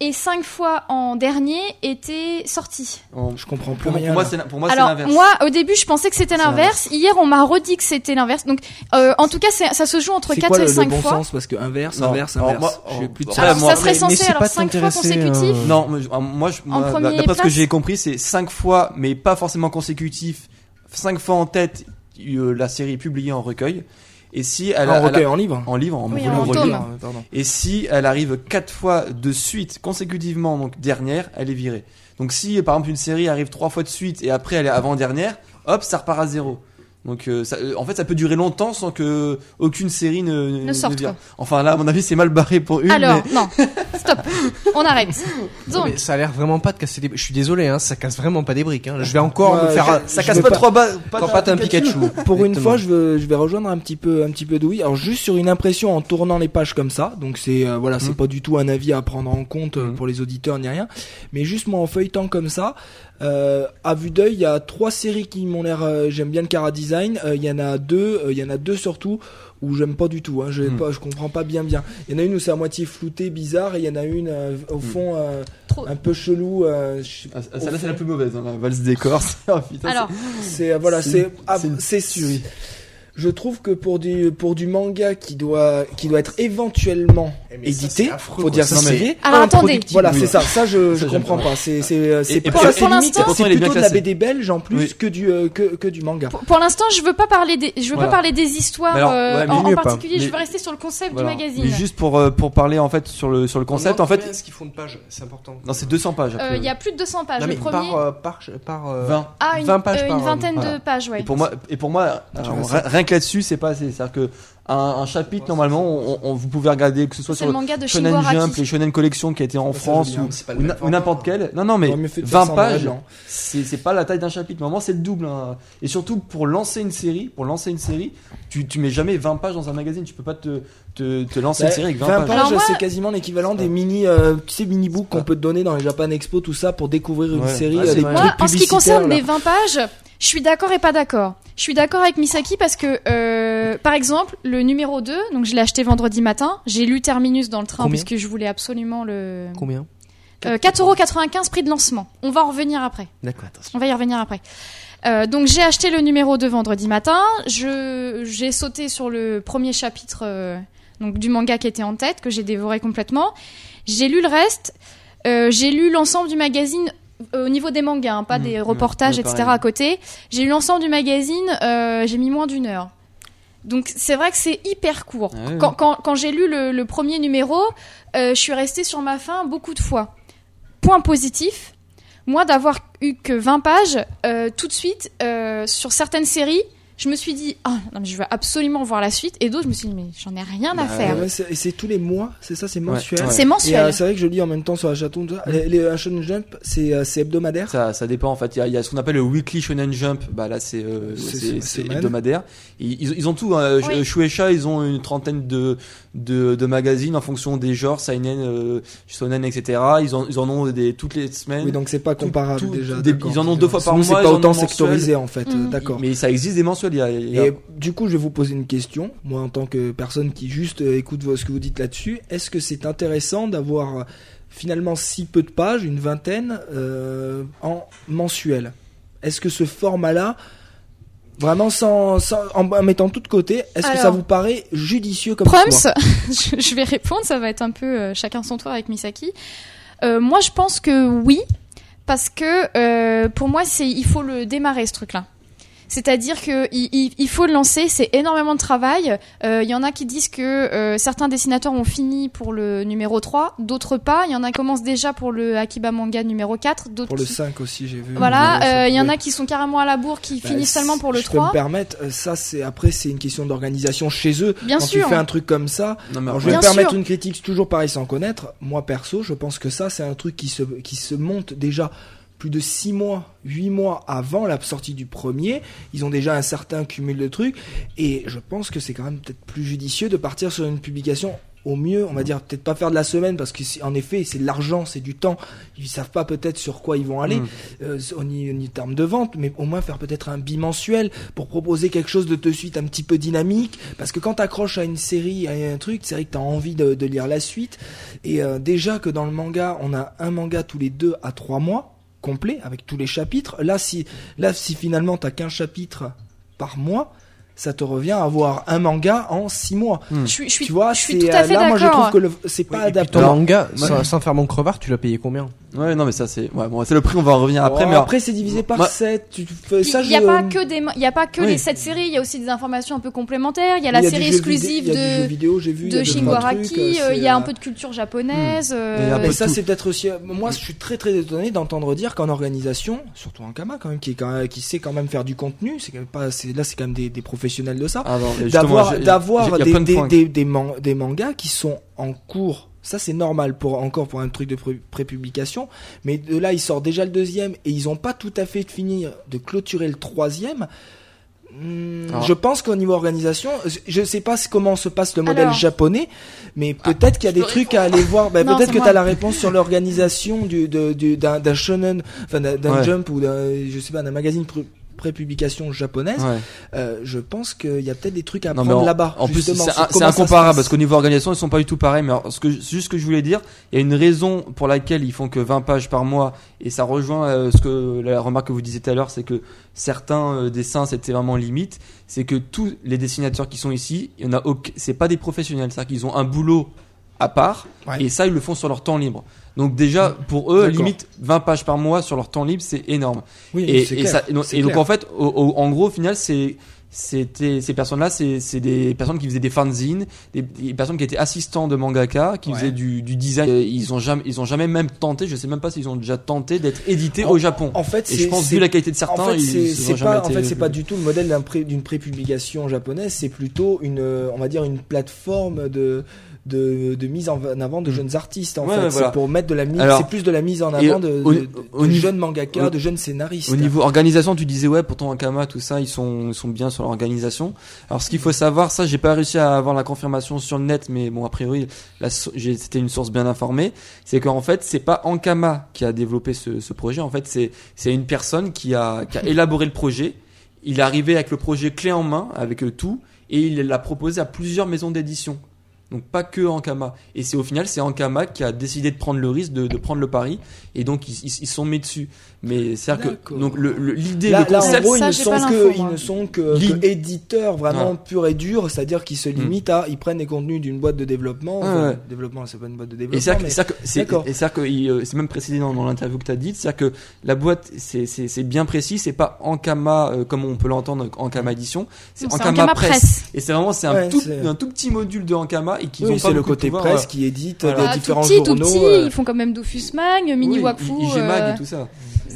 Et cinq fois en dernier étaient sorties. En- Je comprends plus pour, rien. pour moi, c'est pour moi, c'est Alors l'inverse. moi au début je pensais que c'était l'inverse. Hier on m'a redit que c'était l'inverse. Donc euh, en tout cas c'est- ça se joue entre C'est 4 quoi et le 5 bon fois. sens? Parce que inverse, Non. inverse, Alors, inverse. moi, Je plus de ça. Alors, moi, ça serait mais- censé mais c'est alors pas 5 fois euh, Non, mais moi, je- moi, premier d'après ce que j'ai compris, c'est 5 fois, mais pas forcément consécutif, 5 fois en tête, euh, la série est publiée en recueil. Et si elle, En a- elle a- recueil, en livre. en livre, en Oui, volume en volume. tome. Pardon. Et si elle arrive 4 fois de suite, consécutivement, donc dernière, elle est virée. Donc si par exemple une série arrive 3 fois de suite et après elle est avant-dernière, hop, ça repart à zéro. Donc euh, ça- euh, en fait ça peut durer longtemps sans que aucune série ne, Ne sorte. Enfin là à mon avis c'est mal barré pour une. Alors mais- non, stop, on arrête. Donc mais ça a l'air vraiment pas de casser des. Je suis désolé, hein, ça casse vraiment pas des briques. Hein. Je vais encore Ouais, me faire. je- ça je casse pas pas- trois balles. Quand pas un Pikachu. Pour une fois, je vais, je vais rejoindre un petit peu, un petit peu Douy. Alors juste sur une impression en tournant les pages comme ça. Donc c'est, euh, voilà, c'est Mhm. pas du tout un avis à prendre en compte euh, Mhm. pour les auditeurs ni rien. Mais juste moi en feuilletant comme ça, euh, à vue d'œil, il y a trois séries qui m'ont l'air. euh, j'aime bien le Cara Design. Euh, Il y en a deux, euh, il y en a deux surtout où j'aime pas du tout. Hein, je, pas, je comprends pas bien bien. Il y en a une où c'est à moitié flouté, bizarre, et il y en a une euh, au fond euh, Trop. un peu chelou. euh, je- Ah, Celle-là c'est fond. la plus mauvaise, hein, la valse des Corses. Oh, putain, alors C'est voilà, C'est c'est ah. Je trouve que pour du pour du manga qui doit qui doit être éventuellement Eh, mais ça, édité, affreux, faut dire Ça, ça Alors, attendez. Voilà, Oui. c'est ça. Ça je Ça, je comprends pas. pas. C'est c'est euh, c'est pour- l'instant- c'est plutôt de la. BD belge en plus Oui. que du euh, que que du manga. pour, pour l'instant je veux pas parler des, je veux Voilà. pas parler des histoires alors, euh, ouais, en, en mieux pas. particulier. Je Mais- veux rester sur le concept Voilà. du magazine. Mais juste pour euh, pour parler en fait sur le sur le concept On en fait, combien est-ce qu'ils font de pages C'est important. non c'est 200 pages. Il y a plus de 200 pages. Le premier. par, par, par, euh, 20. ah, une, 20 pages une vingtaine de pages, ouais. Et pour moi, et pour moi, rien, rien que là-dessus, c'est pas assez. C'est-à-dire que un, un chapitre normalement, on, on- vous pouvez regarder que ce soit sur le manga de Shonen Jump, les Shonen Collection qui a été en Ça, France ou, bien, n'importe quel. Non, non, mais J'aurais mieux fait de faire 20 ça en noir et pages, c'est c'est pas la taille d'un chapitre. Normalement, c'est le double. hein. Et surtout pour lancer une série, pour lancer une série, tu, tu mets jamais 20 pages dans un magazine. Tu peux pas te te, te lancer une Ouais, série avec 20, 20 pages. pages, Alors moi- c'est quasiment l'équivalent des mini, euh, tu sais, mini books qu'on peut te donner dans les Japan Expo, tout ça, pour découvrir une Ouais. série. Euh, Moi, en ce qui concerne les 20 pages, je suis d'accord et pas d'accord. Je suis d'accord avec Misaki parce que, euh, par exemple, le numéro 2, donc je l'ai acheté vendredi matin, j'ai lu Terminus dans le train Combien puisque je voulais absolument le... Combien Euh, 4,95€ prix de lancement. On va en revenir après. D'accord. On va y revenir après. Euh, donc j'ai acheté le numéro 2 vendredi matin. Je j'ai sauté sur le premier chapitre euh, donc du manga qui était en tête que j'ai dévoré complètement. J'ai lu le reste. Euh, j'ai lu l'ensemble du magazine au niveau des mangas, hein, pas Mmh, des ouais, reportages, ouais, etc. pareil. à côté. J'ai lu l'ensemble du magazine. euh, j'ai mis moins d'une heure. Donc c'est vrai que c'est hyper court. Ah. Quand, quand, quand j'ai lu le, le premier numéro, euh, je suis restée sur ma faim beaucoup de fois. Point positif, moi d'avoir eu que 20 pages, euh, tout de suite, euh, sur certaines séries, je me suis dit, ah, non, mais je veux absolument voir la suite. Et d'autres, je me suis dit, mais j'en ai rien à Bah, faire. Ouais, c'est- et c'est tous les mois, c'est ça, c'est mensuel. ouais. C'est Et euh, mensuel. c'est vrai que je lis en même temps sur la chaton. ça. Les, les Shonen Jump, c'est euh, c'est hebdomadaire. Ça, ça dépend en fait. Il y a, il y a ce qu'on appelle le weekly shonen jump. Bah là c'est euh, hebdomadaire. Ils, ils ont tout. Hein. Oui. Shueisha ils ont une trentaine de, de de magazines en fonction des genres seinen, euh, shonen, etc. Ils en ils en ont des toutes les semaines. Oui, donc c'est pas comparable tout- déjà. des- ils en ont deux fois par mois, C'est ils pas en ont autant mensuel. sectorisé en fait. Euh, D'accord. Mais ça existe des mensuels. Il y a, il y a- Et du coup, je vais vous poser une question, moi en tant que personne qui juste euh, écoute ce que vous dites là-dessus. Est-ce que c'est intéressant d'avoir euh, finalement si peu de pages, une vingtaine, euh, en mensuel? Est-ce que ce format-là, vraiment sans, sans- en, mettant tout de côté, est-ce que ça vous paraît judicieux comme Proms, je je vais répondre, ça va être un peu euh, chacun son tour avec Misaki. Euh, moi, je pense que oui, parce que euh, pour moi, c'est il faut le démarrer ce truc-là. C'est-à-dire que il, il- il faut le lancer, c'est énormément de travail. Euh, Il y en a qui disent que euh, certains dessinateurs ont fini pour le numéro 3, d'autres pas. Il y en a qui commencent déjà pour le Akiba Manga numéro 4, d'autres Pour le qui... 5 aussi, j'ai vu. Voilà, euh, il y en a qui sont carrément à la bourre, qui Bah, finissent seulement pour le si je peux me 3. permettre, euh, ça c'est après c'est une question d'organisation chez eux. Bien Quand sûr. tu fais un truc comme ça, Non, mais Alors, je vais me permettre sûr. une critique toujours pareil sans connaître. Moi perso, je pense que ça c'est un truc qui se qui se monte déjà plus de 6 mois, 8 mois avant la sortie du premier. Ils ont déjà un certain cumul de trucs et je pense que c'est quand même peut-être plus judicieux de partir sur une publication au mieux, on va dire peut-être pas faire de la semaine parce que en effet c'est de l'argent, c'est du temps. Ils savent pas peut-être sur quoi ils vont aller Mm. euh, au ni termes de vente, mais au moins faire peut-être un bimensuel pour proposer quelque chose de de suite un petit peu dynamique. Parce que quand t'accroches à une série, à un truc, c'est vrai que t'as envie de, de lire la suite. Et euh, déjà que dans le manga, on a un manga tous les deux à trois mois complet avec tous les chapitres. Là, si là si finalement t'as qu'un chapitre par mois, ça te revient à avoir un manga en six mois. Je suis, je suis, tu vois, je suis c'est tout à euh, fait là moi je trouve d'accord. que c'est pas Oui, et puis adapté. ton manga, sans, sans faire mon crevard, tu l'as payé combien? Ouais, non, mais ça c'est. Ouais, bon, c'est le prix. On va en revenir après. Mais après c'est divisé par Moi- 7 Tu fais Puis, ça. Il n'y a je- pas que des, il y a pas que Oui. les sept séries, il y a aussi des informations un peu complémentaires. Il y a la série exclusive vidéo- de vidéo, j'ai vu, il y a de deux, Shingo trois Araki. trucs, euh, c'est, Il y a un euh, peu de culture japonaise. euh, Mais ça, c'est peut-être aussi. Moi, je suis très très étonné d'entendre dire qu'en organisation, surtout en Kama quand même, qui, est quand même, qui sait quand même faire du contenu, c'est quand même pas. c'est- Là, c'est quand même des, des professionnels de ça. Ah, D'avoir des plein de des, points. des, des, man- des mangas qui sont en cours. Ça, c'est normal pour encore pour un truc de pré- prépublication. Mais de là, ils sortent déjà le deuxième et ils ont pas tout à fait fini de clôturer le troisième. Hmm, Alors- je pense qu'au niveau organisation, je sais pas comment se passe le modèle Alors- japonais, mais peut-être qu'il y a des trucs à aller voir. Bah, Non, peut-être que tu as la réponse sur l'organisation du de- du- d'un d'un shonen, enfin d'un d'un Ouais. jump ou d'un je sais pas d'un magazine prépublication japonaise. Ouais. Euh, je pense qu'il y a peut-être des trucs à Non, prendre en- là-bas. En plus, c'est incomparable parce qu'au niveau organisation, ils sont pas du tout pareils. Mais alors, ce que, juste ce que je voulais dire, il y a une raison pour laquelle ils font que 20 pages par mois et ça rejoint euh, ce que la remarque que vous disiez tout à l'heure, c'est que certains euh, dessins c'était vraiment limite. C'est que tous les dessinateurs qui sont ici, il y en a c'est pas des professionnels, c'est-à-dire qu'ils ont un boulot à part Ouais. et ça ils le font sur leur temps libre. Donc déjà pour eux, limite 20 pages par mois sur leur temps libre, c'est énorme. Oui, Et, c'est et clair, ça- et donc, et en fait, au- au- en gros, au final, c'est c'était ces personnes-là, c'est des personnes qui faisaient des fanzines, des, des personnes qui étaient assistants de mangaka, qui Ouais. faisaient du, du design. Ils ont jamais, ils ont jamais même tenté. Je sais même pas s'ils ont déjà tenté d'être édités En- au Japon. En fait, et je pense vu la qualité de certains, en fait, c'est pas, en fait, c'est pas du tout le modèle d'un pré- d'une prépublication japonaise. C'est plutôt une, euh, on va dire, une plateforme de de, de mise en avant de jeunes artistes. En Ouais, fait, ouais, voilà. c'est pour mettre de la mise. C'est plus de la mise en avant de, au- de- au de niveau- jeunes mangaka, au- de jeunes scénaristes. Au niveau organisation, tu disais ouais, pourtant Ankama, tout ça, ils sont, ils sont bien sur l'organisation. Alors ce qu'il faut savoir, ça, j'ai pas réussi à avoir la confirmation sur le net, mais bon, a priori, c'était une source bien informée. C'est qu'en fait, c'est pas Ankama qui a développé ce, ce projet. En fait, c'est, c'est une personne qui a, qui a élaboré le projet. Il est arrivé avec le projet clé en main, avec tout, et il l'a proposé à plusieurs maisons d'édition. Donc pas que Ankama. Et c'est au final, c'est Ankama qui a décidé de prendre le risque, de, de prendre le pari, et donc ils ils ils se sont mis dessus. Mais c'est que donc le- le- l'idée, Là, le là, en gros, ils ne sont que, ils moi. ne sont que, Ligne. que éditeurs vraiment Ouais. purs et durs, c'est-à-dire qu'ils se Mm. limitent à, ils prennent les contenus d'une boîte de développement. Ouais, Enfin, ouais. Développement, c'est pas une boîte de développement. et c'est que euh, c'est même précisé dans, dans l'interview que tu as dit, c'est que la boîte c'est bien précis, c'est pas Ankama euh, comme on peut l'entendre Ankama édition, c'est Ankama, Ankama presse. Presse. Et c'est vraiment c'est un Ouais, tout c'est- un tout petit module de Ankama et qui Oui, ont pas le côté pouvoir, presse qui édite Voilà. des Ah, tout différents petit, tout journaux. petit, euh, ils font quand même Dofus Mag, Mini Oui, Wakfu. I- IG Mag euh, et tout ça.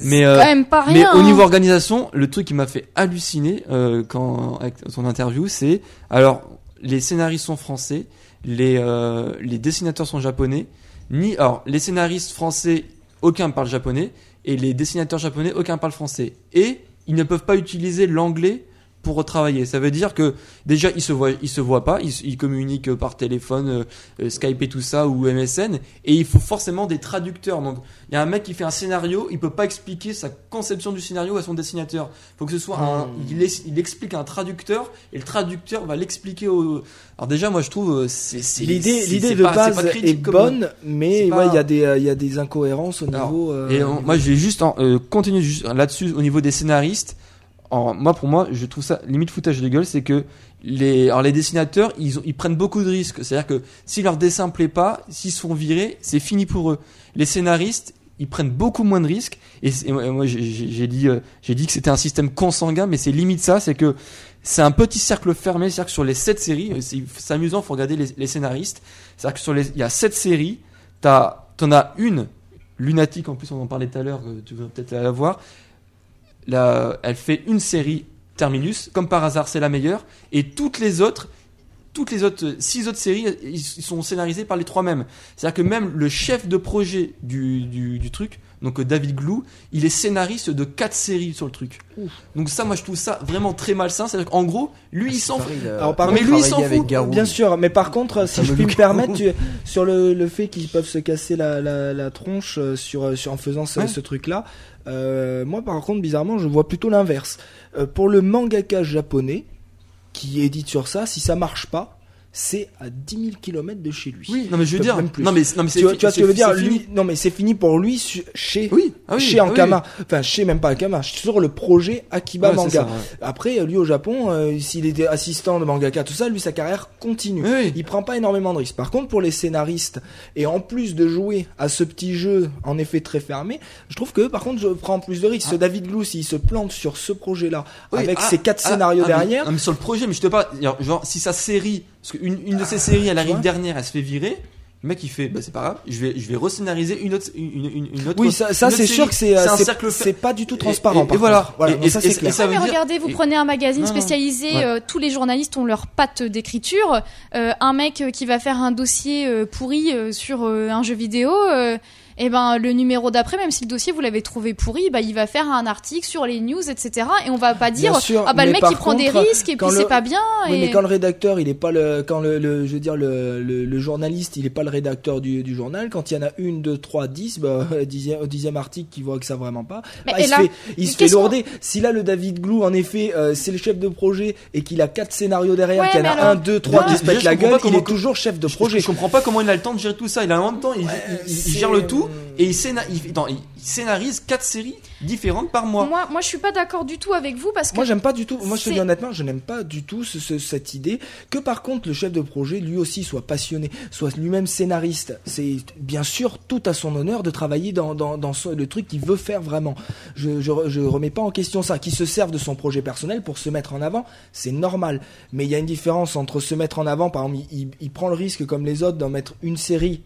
Mais, c'est euh, quand même pas Mais rien. au niveau hein. organisation, le truc qui m'a fait halluciner euh, quand avec son interview, c'est alors les scénaristes sont français, les euh, les dessinateurs sont japonais. Ni alors les scénaristes français, aucun parle japonais et les dessinateurs japonais, aucun parle français. Et ils ne peuvent pas utiliser l'anglais pour retravailler. Ça veut dire que déjà ils se voient, ils se voient pas, ils, ils communiquent par téléphone, euh, euh, Skype et tout ça ou MSN, et il faut forcément des traducteurs. Donc il y a un mec qui fait un scénario, il peut pas expliquer sa conception du scénario à son dessinateur. Il faut que ce soit un, il, es- il explique à un traducteur et le traducteur va l'expliquer au. Alors déjà moi je trouve euh, c'est c'est- L'idée, c'est- l'idée de pas- base pas est comme- bonne, mais ouais, il pas- y a des, euh, il y a des incohérences au Alors, niveau. euh, Et on- moi, je vais juste en, euh, continuer juste là-dessus au niveau des scénaristes. En, moi, pour moi, je trouve ça limite foutage de gueule, c'est que les, dessinateurs, ils, prennent beaucoup de risques. C'est-à-dire que si leur dessin plaît pas, s'ils se font virer, c'est fini pour eux. Les scénaristes, ils prennent beaucoup moins de risques. Et, moi, euh, j'ai dit que c'était un système consanguin, mais c'est limite ça, c'est que c'est un petit cercle fermé. C'est-à-dire que sur les sept séries, euh, c'est amusant, faut regarder les, les scénaristes. C'est-à-dire que sur les, il y a sept séries, t'as, t'en as une lunatique, en plus on en parlait tout à l'heure, euh, tu veux peut-être la voir. Elle fait une série Terminus, comme par hasard c'est la meilleure, et toutes les autres, toutes les autres, euh, six autres séries, ils sont scénarisées par les trois mêmes. C'est-à-dire que même le chef de projet du, du truc, donc euh, David Glou, il est scénariste de quatre séries sur le truc. Donc ça, moi je trouve ça vraiment très malsain. C'est-à-dire qu'en gros, lui il s'en fout. Alors, par Non, mais lui, il s'en fout. Garou. Bien sûr, mais par contre, si je puis me permettre, tu- sur le, le fait qu'ils peuvent se casser la, la, la tronche euh, sur, euh, sur en faisant ce, Ouais. ce truc-là, euh, moi par contre, bizarrement, je vois plutôt l'inverse. Euh, pour le mangaka japonais qui édite sur ça, si ça marche pas, c'est à 10 000 km de chez lui. Oui, non mais je veux dire, même plus. non mais non mais c'est Tu vois, tu vois ce c'est- que je veux dire fini. lui, Non, mais c'est fini pour lui su- chez Oui, ah oui, chez ah oui. Ankama. Enfin, chez même pas Ankama, sur le projet Akiba Ouais, Manga. ça, ouais. Après, lui au Japon, euh, s'il était assistant de mangaka, tout ça, lui sa carrière continue. Oui. Il prend pas énormément de risques. Par contre, pour les scénaristes, et en plus de jouer à ce petit jeu, en effet très fermé, je trouve que par contre, je prends plus de risques. Ce David Glou, s'il se plante sur ce projet-là, Oui, avec ah, ses quatre ah, scénarios ah, mais- derrière, non, mais sur le projet, mais je te parle, genre, si sa série, parce qu'une une de ses séries, elle arrive vois dernière, elle se fait virer, le mec il fait, bah c'est pas grave, je vais, je vais rescénariser une autre, une, une, une autre. oui, ça, c'est sûr que c'est, euh, un c'est, cercle c'est pas du tout transparent. et- par et voilà. Et- ça c'est clair. et ça mais veut dire- regardez, vous et- prenez un magazine Non, non. spécialisé, Ouais. euh, tous les journalistes ont leur patte d'écriture. Euh, un mec qui va faire un dossier euh, pourri euh, sur euh, un jeu vidéo, euh, et ben le numéro d'après, même si le dossier vous l'avez trouvé pourri, bah il va faire un article sur les news, etc. Et on va pas dire sûr, ah bah le mec il prend des risques et puis le- c'est pas bien. Oui, et... mais quand le rédacteur, il est pas le, quand le, le- je veux dire le, le, le journaliste, il est pas le rédacteur du, du journal. Quand il y en a une, deux, trois, dix, bah, au dixième, au dixième article qui voit que ça vraiment pas, Mais bah, il, là, se fait, il se fait lourder. Si là le David Glou, en effet, euh, c'est le chef de projet et qu'il a quatre scénarios derrière, Ouais, qu'il y en a alors- un, deux, trois qui se pètent la gueule, il est toujours chef de Je- projet. Je, comprends pas comment il a le temps de gérer tout ça. Il a en même temps, il, gère le tout et il, scéna- il, attends, il- il scénarise quatre séries différentes par mois. moi, moi je suis pas d'accord du tout avec vous parce que Moi, j'aime pas du tout. Moi, je te dis honnêtement, je n'aime pas du tout ce- ce- cette idée que, par contre, le chef de projet, lui aussi, soit passionné, soit lui-même scénariste. C'est bien sûr tout à son honneur de travailler dans, dans, dans ce- le truc qu'il veut faire vraiment. Je, je, je remets pas en question ça. Qu'il se serve de son projet personnel pour se mettre en avant, c'est normal. Mais il y a une différence entre se mettre en avant, par exemple, il, il- il prend le risque, comme les autres, d'en mettre une série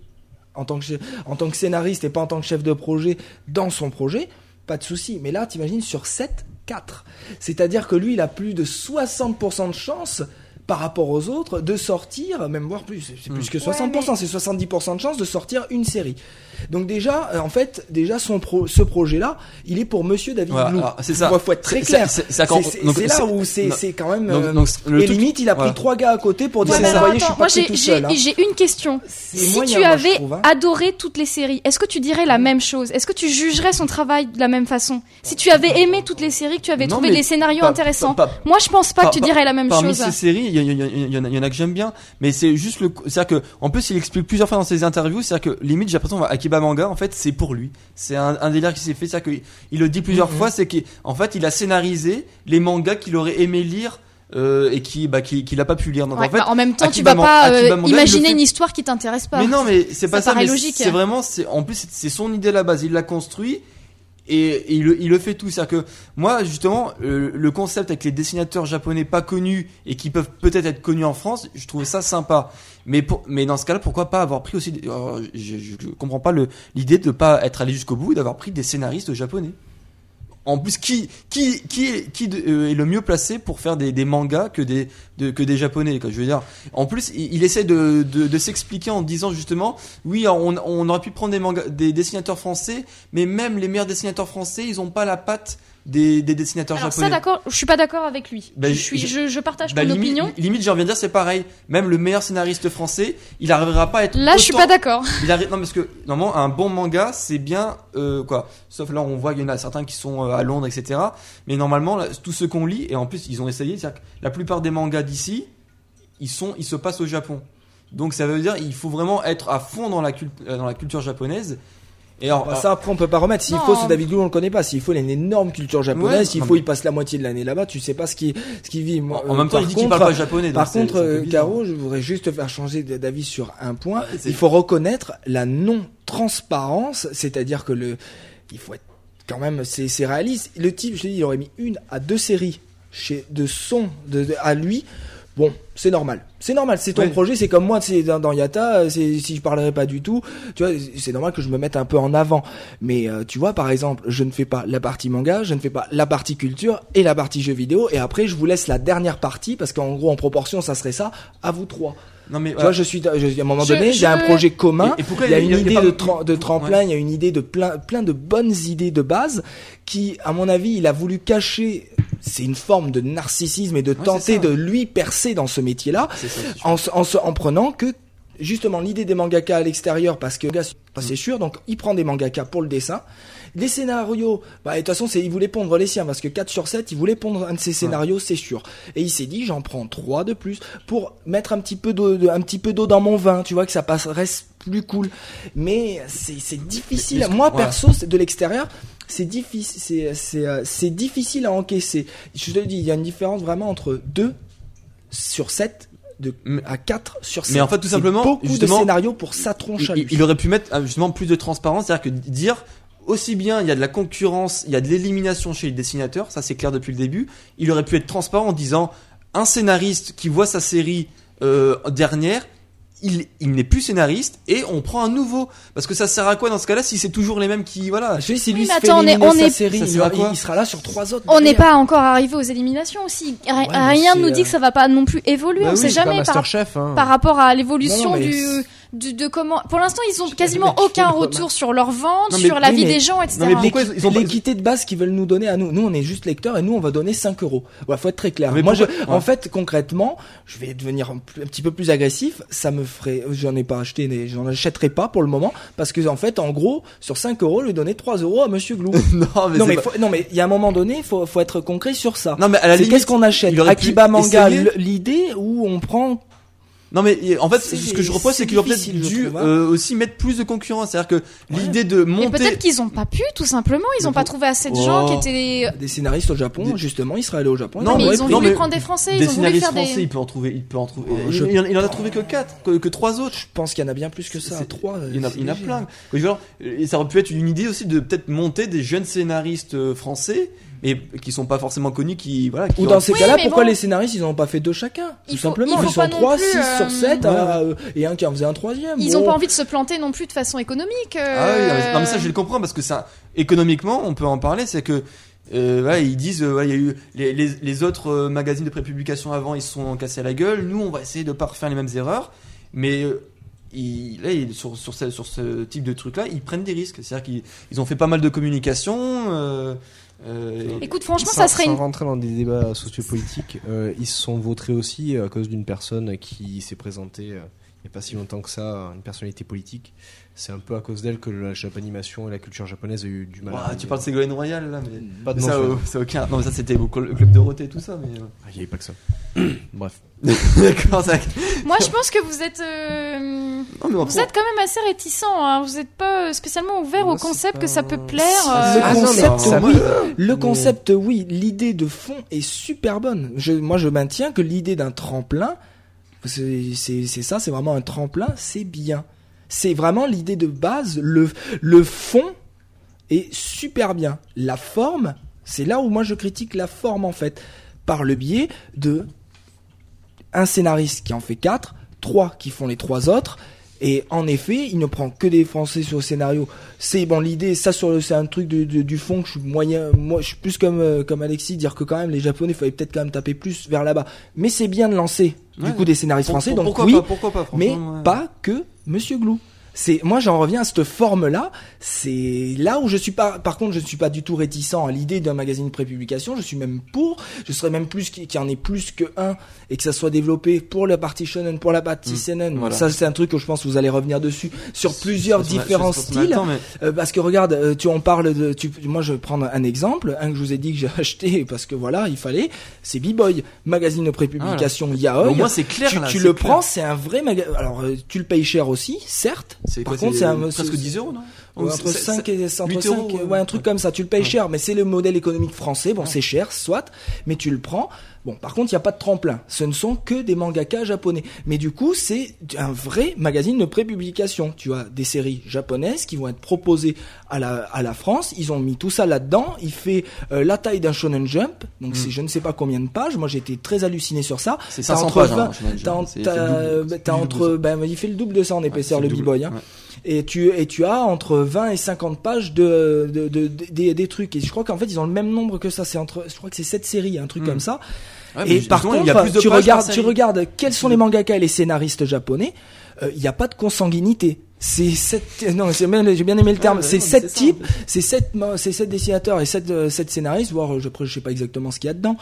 en tant, que, en tant que scénariste et pas en tant que chef de projet dans son projet, pas de souci. Mais là, t'imagines, sur 7, 4. C'est-à-dire que lui, il a plus de 60% de chance par rapport aux autres de sortir, même voire plus, c'est plus que 60%, c'est 70% de chance de sortir une série. Donc déjà, euh, en fait, déjà son pro, ce projet-là, il est pour Monsieur David Voilà, Blue. alors, c'est ça. Faut, faut être très clair. c'est- là où c'est quand même. Donc- euh, donc, le et truc- limite, il a pris voilà. trois gars à côté pour dire Ouais, mais bon, alors, voyez, je attends, suis moi pas j'ai hein. j'ai une question. Si moyen, tu moi, avais trouve, hein. adoré toutes les séries, est-ce que tu dirais la même chose? Est-ce que tu jugerais son travail de la même façon? Si tu avais aimé toutes les séries, que tu avais Non, trouvé les scénarios pas- intéressants, pas- pas- moi je pense pas que tu dirais la même Parmi chose. ces séries, il y, en a- que j'aime bien, mais c'est juste le, c'est-à-dire que, en plus, il explique plusieurs fois dans ses interviews, c'est-à-dire que limite, j'ai l'impression, Akiba Manga, en fait, c'est pour lui. C'est un, délire qui s'est fait, c'est-à-dire qu'il il le dit plusieurs Mhm. fois, c'est qu'en fait, il a scénarisé les mangas qu'il aurait aimé lire. euh, et qui bah qui qu'il a pas pu lire donc en fait bah, en même temps, tu Akiba vas Man- pas euh, imaginer une histoire qui t'intéresse pas. mais non, mais c'est pas Ça ça. C'est vraiment, c'est en plus c'est son idée à la base. Il l'a construit et, il, le- il le fait tout. C'est-à-dire que moi, justement, le concept avec les dessinateurs japonais pas connus et qui peuvent peut-être être connus en France, je trouvais ça sympa. Mais pour, mais dans ce cas-là, pourquoi pas avoir pris aussi euh, je, je, comprends pas l'idée de pas être allé jusqu'au bout et d'avoir pris des scénaristes japonais. En plus, qui qui qui est, qui euh, est le mieux placé pour faire des, des mangas que des de- que des japonais quoi, Je veux dire. En plus, il, essaie de de, de s'expliquer en disant justement, oui, on, on aurait pu prendre des mangas, des dessinateurs français, mais même les meilleurs dessinateurs français, ils ont pas la patte des, des dessinateurs Alors ça japonais. d'accord, je suis pas d'accord avec lui. Ben, je suis, je- partage Bah, ton limite, opinion. limite, j'ai envie de dire, c'est pareil. Même le meilleur scénariste français, il arrivera pas à être. Là, je suis autant- pas d'accord. Arrive, non, parce que normalement, un bon manga, c'est bien euh, quoi. Sauf là, on voit qu'il y en a certains qui sont euh, à Londres, etc. Mais normalement, là, tous ceux qu'on lit, et en plus, ils ont essayé. C'est-à-dire que la plupart des mangas d'ici, ils sont, ils se passent au Japon. Donc ça veut dire, il faut vraiment être à fond dans la, euh, dans la culture japonaise. Et alors, Bah, ça après on peut pas remettre. S'il Non. faut, ce David Lou on le connaît pas. S'il faut, il a une énorme culture japonaise. Ouais. S'il Non, faut, il passe la moitié de l'année là-bas. Tu sais pas ce qui ce qu'il vit. Moi, en euh, même temps, par il dit qu'il contre- parle pas japonais. Par contre, euh. Caro, je voudrais juste te faire changer d'avis sur un point. Il faut reconnaître la non-transparence, c'est-à-dire que le, il faut être quand même, c'est c'est réaliste. Le type, je te dis, il aurait mis une à deux séries chez de son de, de- à lui. Bon, c'est normal. C'est normal, c'est ton Ouais. projet, c'est comme moi, c'est dans, dans Yata, c'est si je parlerais pas du tout, tu vois, c'est normal que je me mette un peu en avant. Mais euh, tu vois, par exemple, je ne fais pas la partie manga, je ne fais pas la partie culture et la partie jeux vidéo, et après je vous laisse la dernière partie parce qu'en gros en proportion ça serait ça à vous trois. Non mais Tu vois, je suis, je- à un moment Je- donné, il y a un je- projet commun. Et- et pourquoi il y a une a- il y a idée pas- de, tra- de tremplin, Ouais. il y a une idée de plein, plein de bonnes idées de base qui, à mon avis, il a voulu cacher. C'est une forme de narcissisme et de Ouais, tenter de lui percer dans ce métier-là en, se- en, en prenant que justement l'idée des mangaka à l'extérieur parce que gars, c'est sûr donc il prend des mangaka pour le dessin. Les scénarios bah de toute façon c'est il voulait pondre les siens parce que 4 sur 7 il voulait pondre un de ses scénarios c'est sûr. Et il s'est dit j'en prends 3 de plus pour mettre un petit peu d'eau de- un petit peu d'eau dans mon vin tu vois que ça passe reste plus cool. Mais c'est difficile moi perso c'est de l'extérieur c'est difficile c'est c'est euh, c'est difficile à encaisser je te dis il y a une différence vraiment entre 2 sur 7 de à 4 sur 7. Mais en fait, tout simplement, beaucoup de scénarios pour sa tronche à il, il aurait pu mettre euh, justement plus de transparence, c'est-à-dire que dire aussi bien il y a de la concurrence, il y a de l'élimination chez les dessinateurs, ça c'est clair depuis le début. Il aurait pu être transparent en disant un scénariste qui voit sa série euh, dernière, il, il n'est plus scénariste et on prend un nouveau parce que ça sert à quoi dans ce cas-là si c'est toujours les mêmes qui voilà. Je sais, si Oui, lui mais fait attends, on est- éliminer on sa est- série, Ça il, sert à il- quoi il sera là sur trois autres. On n'est pas encore arrivé aux éliminations aussi. Rien ne nous euh, dit que ça va pas non plus évoluer. Bah on oui, sait c'est jamais par, Masterchef, hein. par rapport à l'évolution du, du- de comment. Pour l'instant, ils ont Je- quasiment aucun retour sur leur vente, Non, mais- sur la oui, vie mais- des gens, etc. Non, mais pourquoi ils- ont pas- l'équité de base qu'ils veulent nous donner à nous. Nous, on est juste lecteurs et nous, on va donner 5 euros. Ouais, faut être très clair. Mais Moi, je, en fait, concrètement, je vais devenir un, petit peu plus agressif. Ça me ferait, j'en ai pas acheté, mais j'en achèterai pas pour le moment parce que, en fait, en gros, sur 5 euros, lui donner 3 euros à Monsieur Glou. non mais, non, c'est mais pas- faut, non, mais il y a un moment donné, faut, faut être concret sur ça. non mais à la C'est limite qu'est-ce qu'on achète? Akiba Manga, l'idée où on prend Non mais en fait ce que je reproche c'est c'est qu'il aurait peut-être dû hein. euh, aussi mettre plus de concurrence, c'est-à-dire que l'idée de Mais monter peut-être qu'ils ont pas pu, tout simplement. Ils Mais ont pas trouvé assez de Oh. gens qui étaient. des scénaristes au Japon, Des- justement, il serait allé au Japon. Non, mais ils ont voulu mais prendre des Français, des ils ont voulu scénaristes faire des. français, il peut en trouver, il peut en trouver. Oh, il, je- il en, il en a trouvé que 4 que, que 3 autres. Je pense qu'il y en a bien plus que ça. C'est- Trois. Il y en a, il y en a plein. Et ça aurait pu être une idée aussi de peut-être monter des jeunes scénaristes euh, français, mais qui sont pas forcément connus, qui voilà. Qui Ou ont- dans ces Oui, cas-là, pourquoi bon. les scénaristes ils ont pas fait deux chacun Tout Il faut- simplement, il ils sont trois, plus, 6 euh, sur 7 ouais. et un qui en faisait un troisième. Ils Bon. ont pas envie de se planter non plus de façon économique. Ah oui, non, mais- non, mais ça euh, je le comprends parce que ça, économiquement, on peut en parler, c'est que euh, ouais, ils disent, euh, ouais, il y a eu les, les, les autres euh, magazines de prépublication avant, ils se sont cassés la gueule. Nous, on va essayer de pas refaire les mêmes erreurs, mais euh, ils, là, ils- sur, sur, ce, sur ce type de truc-là, ils prennent des risques. C'est-à-dire qu'ils ils ont fait pas mal de communication. Euh, Écoute, franchement, sans, ça serait sans une. rentrer dans des débats sociopolitiques, euh, ils se sont vautrés aussi à cause d'une personne qui s'est présentée euh, il n'y a pas si longtemps que ça, une personnalité politique. C'est un peu à cause d'elle que la japanimation et la culture japonaise a eu du mal. ouah, tu parles de Ségolène Royal là, mais Pas de mais nom, ça, je- euh, ça aucun. Non, mais ça c'était au club Dorothée et tout ça, mais. euh, Ah, Il n'y avait pas que ça. Bref. D'accord, ça. Moi, je pense que vous êtes. euh, Non, mais on Vous prend- êtes quand même assez réticent. Hein. Vous n'êtes pas euh, spécialement ouvert Moi, au concept pas- que ça peut plaire. Le euh, Ah non, concept, oui. Le Mais- concept, oui. L'idée de fond est super bonne. Je, moi, je maintiens que l'idée d'un tremplin, c'est ça, c'est vraiment un tremplin, c'est bien. C'est vraiment l'idée de base. Le, le fond est super bien. La forme, c'est là où moi je critique la forme en fait. Par le biais de un scénariste qui en fait quatre, trois qui font les trois autres, Et en effet, il ne prend que des Français sur le scénario. C'est bon l'idée, ça sur le, c'est un truc de, du fond que je suis moyen, moi je suis plus comme euh, comme Alexis dire que quand même les Japonais, fallait peut-être quand même taper plus vers là-bas. Mais c'est bien de lancer. Du coup des scénaristes Pour- français, pour- donc pourquoi oui, pas, pourquoi pas, mais ouais. pas que Monsieur Glou. C'est moi j'en reviens à cette forme là, c'est là où je suis pas par contre je ne suis pas du tout réticent à l'idée d'un magazine prépublication, je suis même pour, je serais même plus qu'il y en ait plus que un et que ça soit développé pour la partie shonen, pour la partie Mm, seinen. voilà. Ça c'est un truc que je pense que vous allez revenir dessus sur plusieurs différents styles. temps, mais- Euh, parce que regarde, euh, tu en parles de, tu, moi je vais prendre un exemple, un que je vous ai dit que j'ai acheté parce que voilà, il fallait, c'est B-Boy, magazine de prépublication Yaoi. Au moins, c'est clair, tu, là, tu le clair. prends, c'est un vrai magazine. Alors euh, tu le payes cher aussi, certes. C'est Par quoi, contre, c'est un presque c'est- 10 euros, non? Entre c'est- 5 c'est- et entre 8 5 euros, et- ouais, un truc comme ça, tu le payes cher, mais c'est le modèle économique français. Bon, c'est cher, soit, mais tu le prends. Bon, par contre, il n'y a pas de tremplin. Ce ne sont que des mangakas japonais. Mais du coup, c'est un vrai magazine de prépublication. Tu as des séries japonaises qui vont être proposées à la, à la France. Ils ont mis tout ça là-dedans. Il fait euh, la taille d'un Shonen Jump. Donc, c'est je ne sais pas combien de pages. Moi, été très halluciné sur ça. C'est T'as 500 entre pages, 20 hein. T'as entre, ben, il fait le double de ça en épaisseur, le le B-Boy. Hein. ouais. Et tu, et tu as entre 20 et 50 pages de, de, de, de- des, des trucs. Et je crois qu'en fait, ils ont le même nombre que ça. C'est entre, je crois que c'est 7 séries, un truc Mm. comme ça. Ouais, et par contre, il y a plus de tu regardes, tu regardes quels sont les mangakas et les scénaristes japonais. euh, Il n'y a pas de consanguinité. C'est sept, non, c'est bien- j'ai bien aimé le terme. C'est non, sept types, c'est sept, c'est sept dessinateurs et sept, euh, sept scénaristes. Voire, euh, je, je sais pas exactement ce qu'il y a dedans.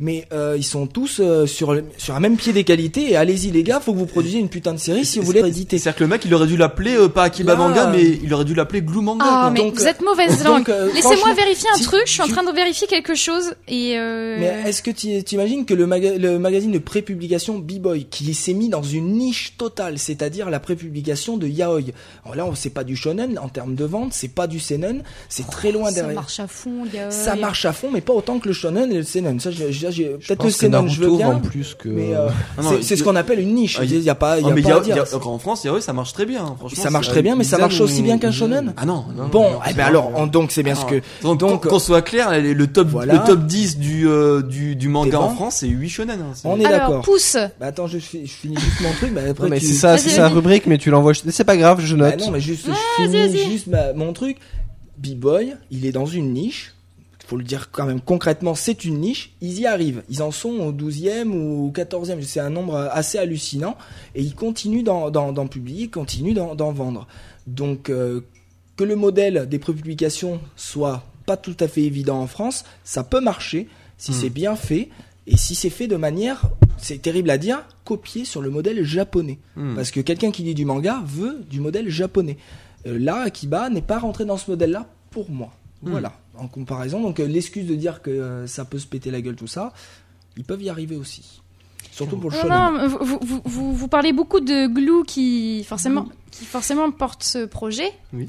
Mais euh, ils sont tous euh, sur le- sur un même pied d'égalité. Et allez-y les gars, faut que vous produisiez une putain de série si vous voulez éditer. C'est-à-dire que le mec, il aurait dû l'appeler euh, pas Akiba Là, Manga, mais il aurait dû l'appeler Glue Manga. Ah, quoi. mais Donc, vous euh, êtes mauvaise langue. euh, Laissez-moi vérifier un si truc, je suis en train de vérifier quelque chose et euh... Mais est-ce que tu t'imagines que le, maga- le magazine de prépublication B-Boy, qui s'est mis dans une niche totale, c'est-à-dire la prépublication de Yaoi. Alors là, on- c'est pas du shonen en termes de vente, c'est pas du seinen, c'est très loin ça derrière. marche à fond, il y a- Ça marche à fond, mais pas autant que le shonen et le seinen. Ça, peut-être le seinen, je veux bien. plus que. Mais euh, Ah non, c'est ce qu'on appelle une niche. Ah, Il y a pas, il y Ah, a mais pas il y à a- dire. il y a- encore en France, ça marche très bien. hein, Franchement, Ça marche très bien, mais ça marche aussi bien qu'un shonen. Ah non. Bon, eh ben alors, on- donc c'est bien ce Ah, que. Donc, qu'on soit clair, le top, le top 10 du, euh, du, du manga en. France, c'est 8 shonen. hein, On est d'accord. pouce. Bah attends, je, fi- je finis juste mon truc. Mais c'est ça, c'est sa rubrique, mais tu l'envoies. C'est pas grave, je Bah note. non, mais juste, je finis juste mon truc. B-Boy, il est dans une niche. Faut le dire quand même concrètement, c'est une niche. Ils y arrivent. Ils en sont au 12e ou au 14e. C'est un nombre assez hallucinant. Et ils continuent d'en, publier, ils continuent d'en, vendre. Donc, euh, que le modèle des prépublications soit pas tout à fait évident en France, ça peut marcher si Hmm. c'est bien fait. Et si c'est fait de manière, c'est terrible à dire, copié sur le modèle japonais. Hmm. Parce que quelqu'un qui lit du manga veut du modèle japonais. Euh, là, Akiba n'est pas rentré dans ce modèle-là pour moi. Hmm. Voilà, en comparaison. Donc euh, l'excuse de dire que euh, ça peut se péter la gueule, tout ça, ils peuvent y arriver aussi. Surtout pour le Non, non, vous, vous- vous, vous, vous parlez beaucoup de Glue qui forcément, qui forcément porte ce projet. Oui.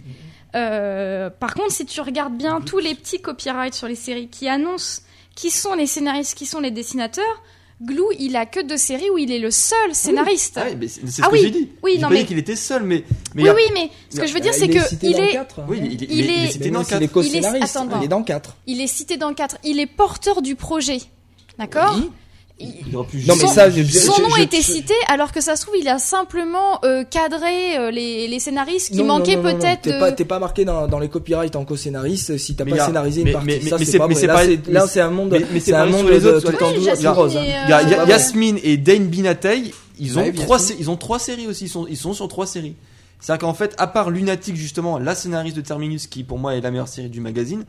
Euh, par contre, si tu regardes bien tous les petits copyrights sur les séries qui annoncent qui sont les scénaristes, qui sont les dessinateurs, Glue, il a que deux séries où il est le seul scénariste. Ah oui, mais c'est c'est ce Ah que oui, j'ai dit. oui, J'ai non, pas mais- dit qu'il était seul, mais. mais il oui, a- oui, mais ce que je veux dire, c'est il que est cité il dans est, 4. Oui, il, il- Il il est, il cité dans oui, c'est les 4. co-scénaristes. attends, Il est dans 4. il est cité dans le 4. Il est porteur du projet. D'accord Oui. Il- pu Non, mais Son- ça, je- je- Son je- nom je- était je- cité alors que ça se trouve il a simplement euh, cadré euh, les, les scénaristes qui Non, manquaient peut-être. T'es pas, t'es pas marqué dans, dans les copyrights en co-scénariste si t'as pas a- scénarisé mais- une partie. mais- ça, mais c'est pas pas- là, c'est- un monde, mais- c'est un monde les de autres, hein. euh. Yasmine et Dane Binatei, ils ont trois, ils ont trois séries aussi. Ils sont, ils sont sur trois séries. C'est-à-dire qu'en fait, à part Lunatic justement, la scénariste de Terminus, qui pour moi est la meilleure série du magazine,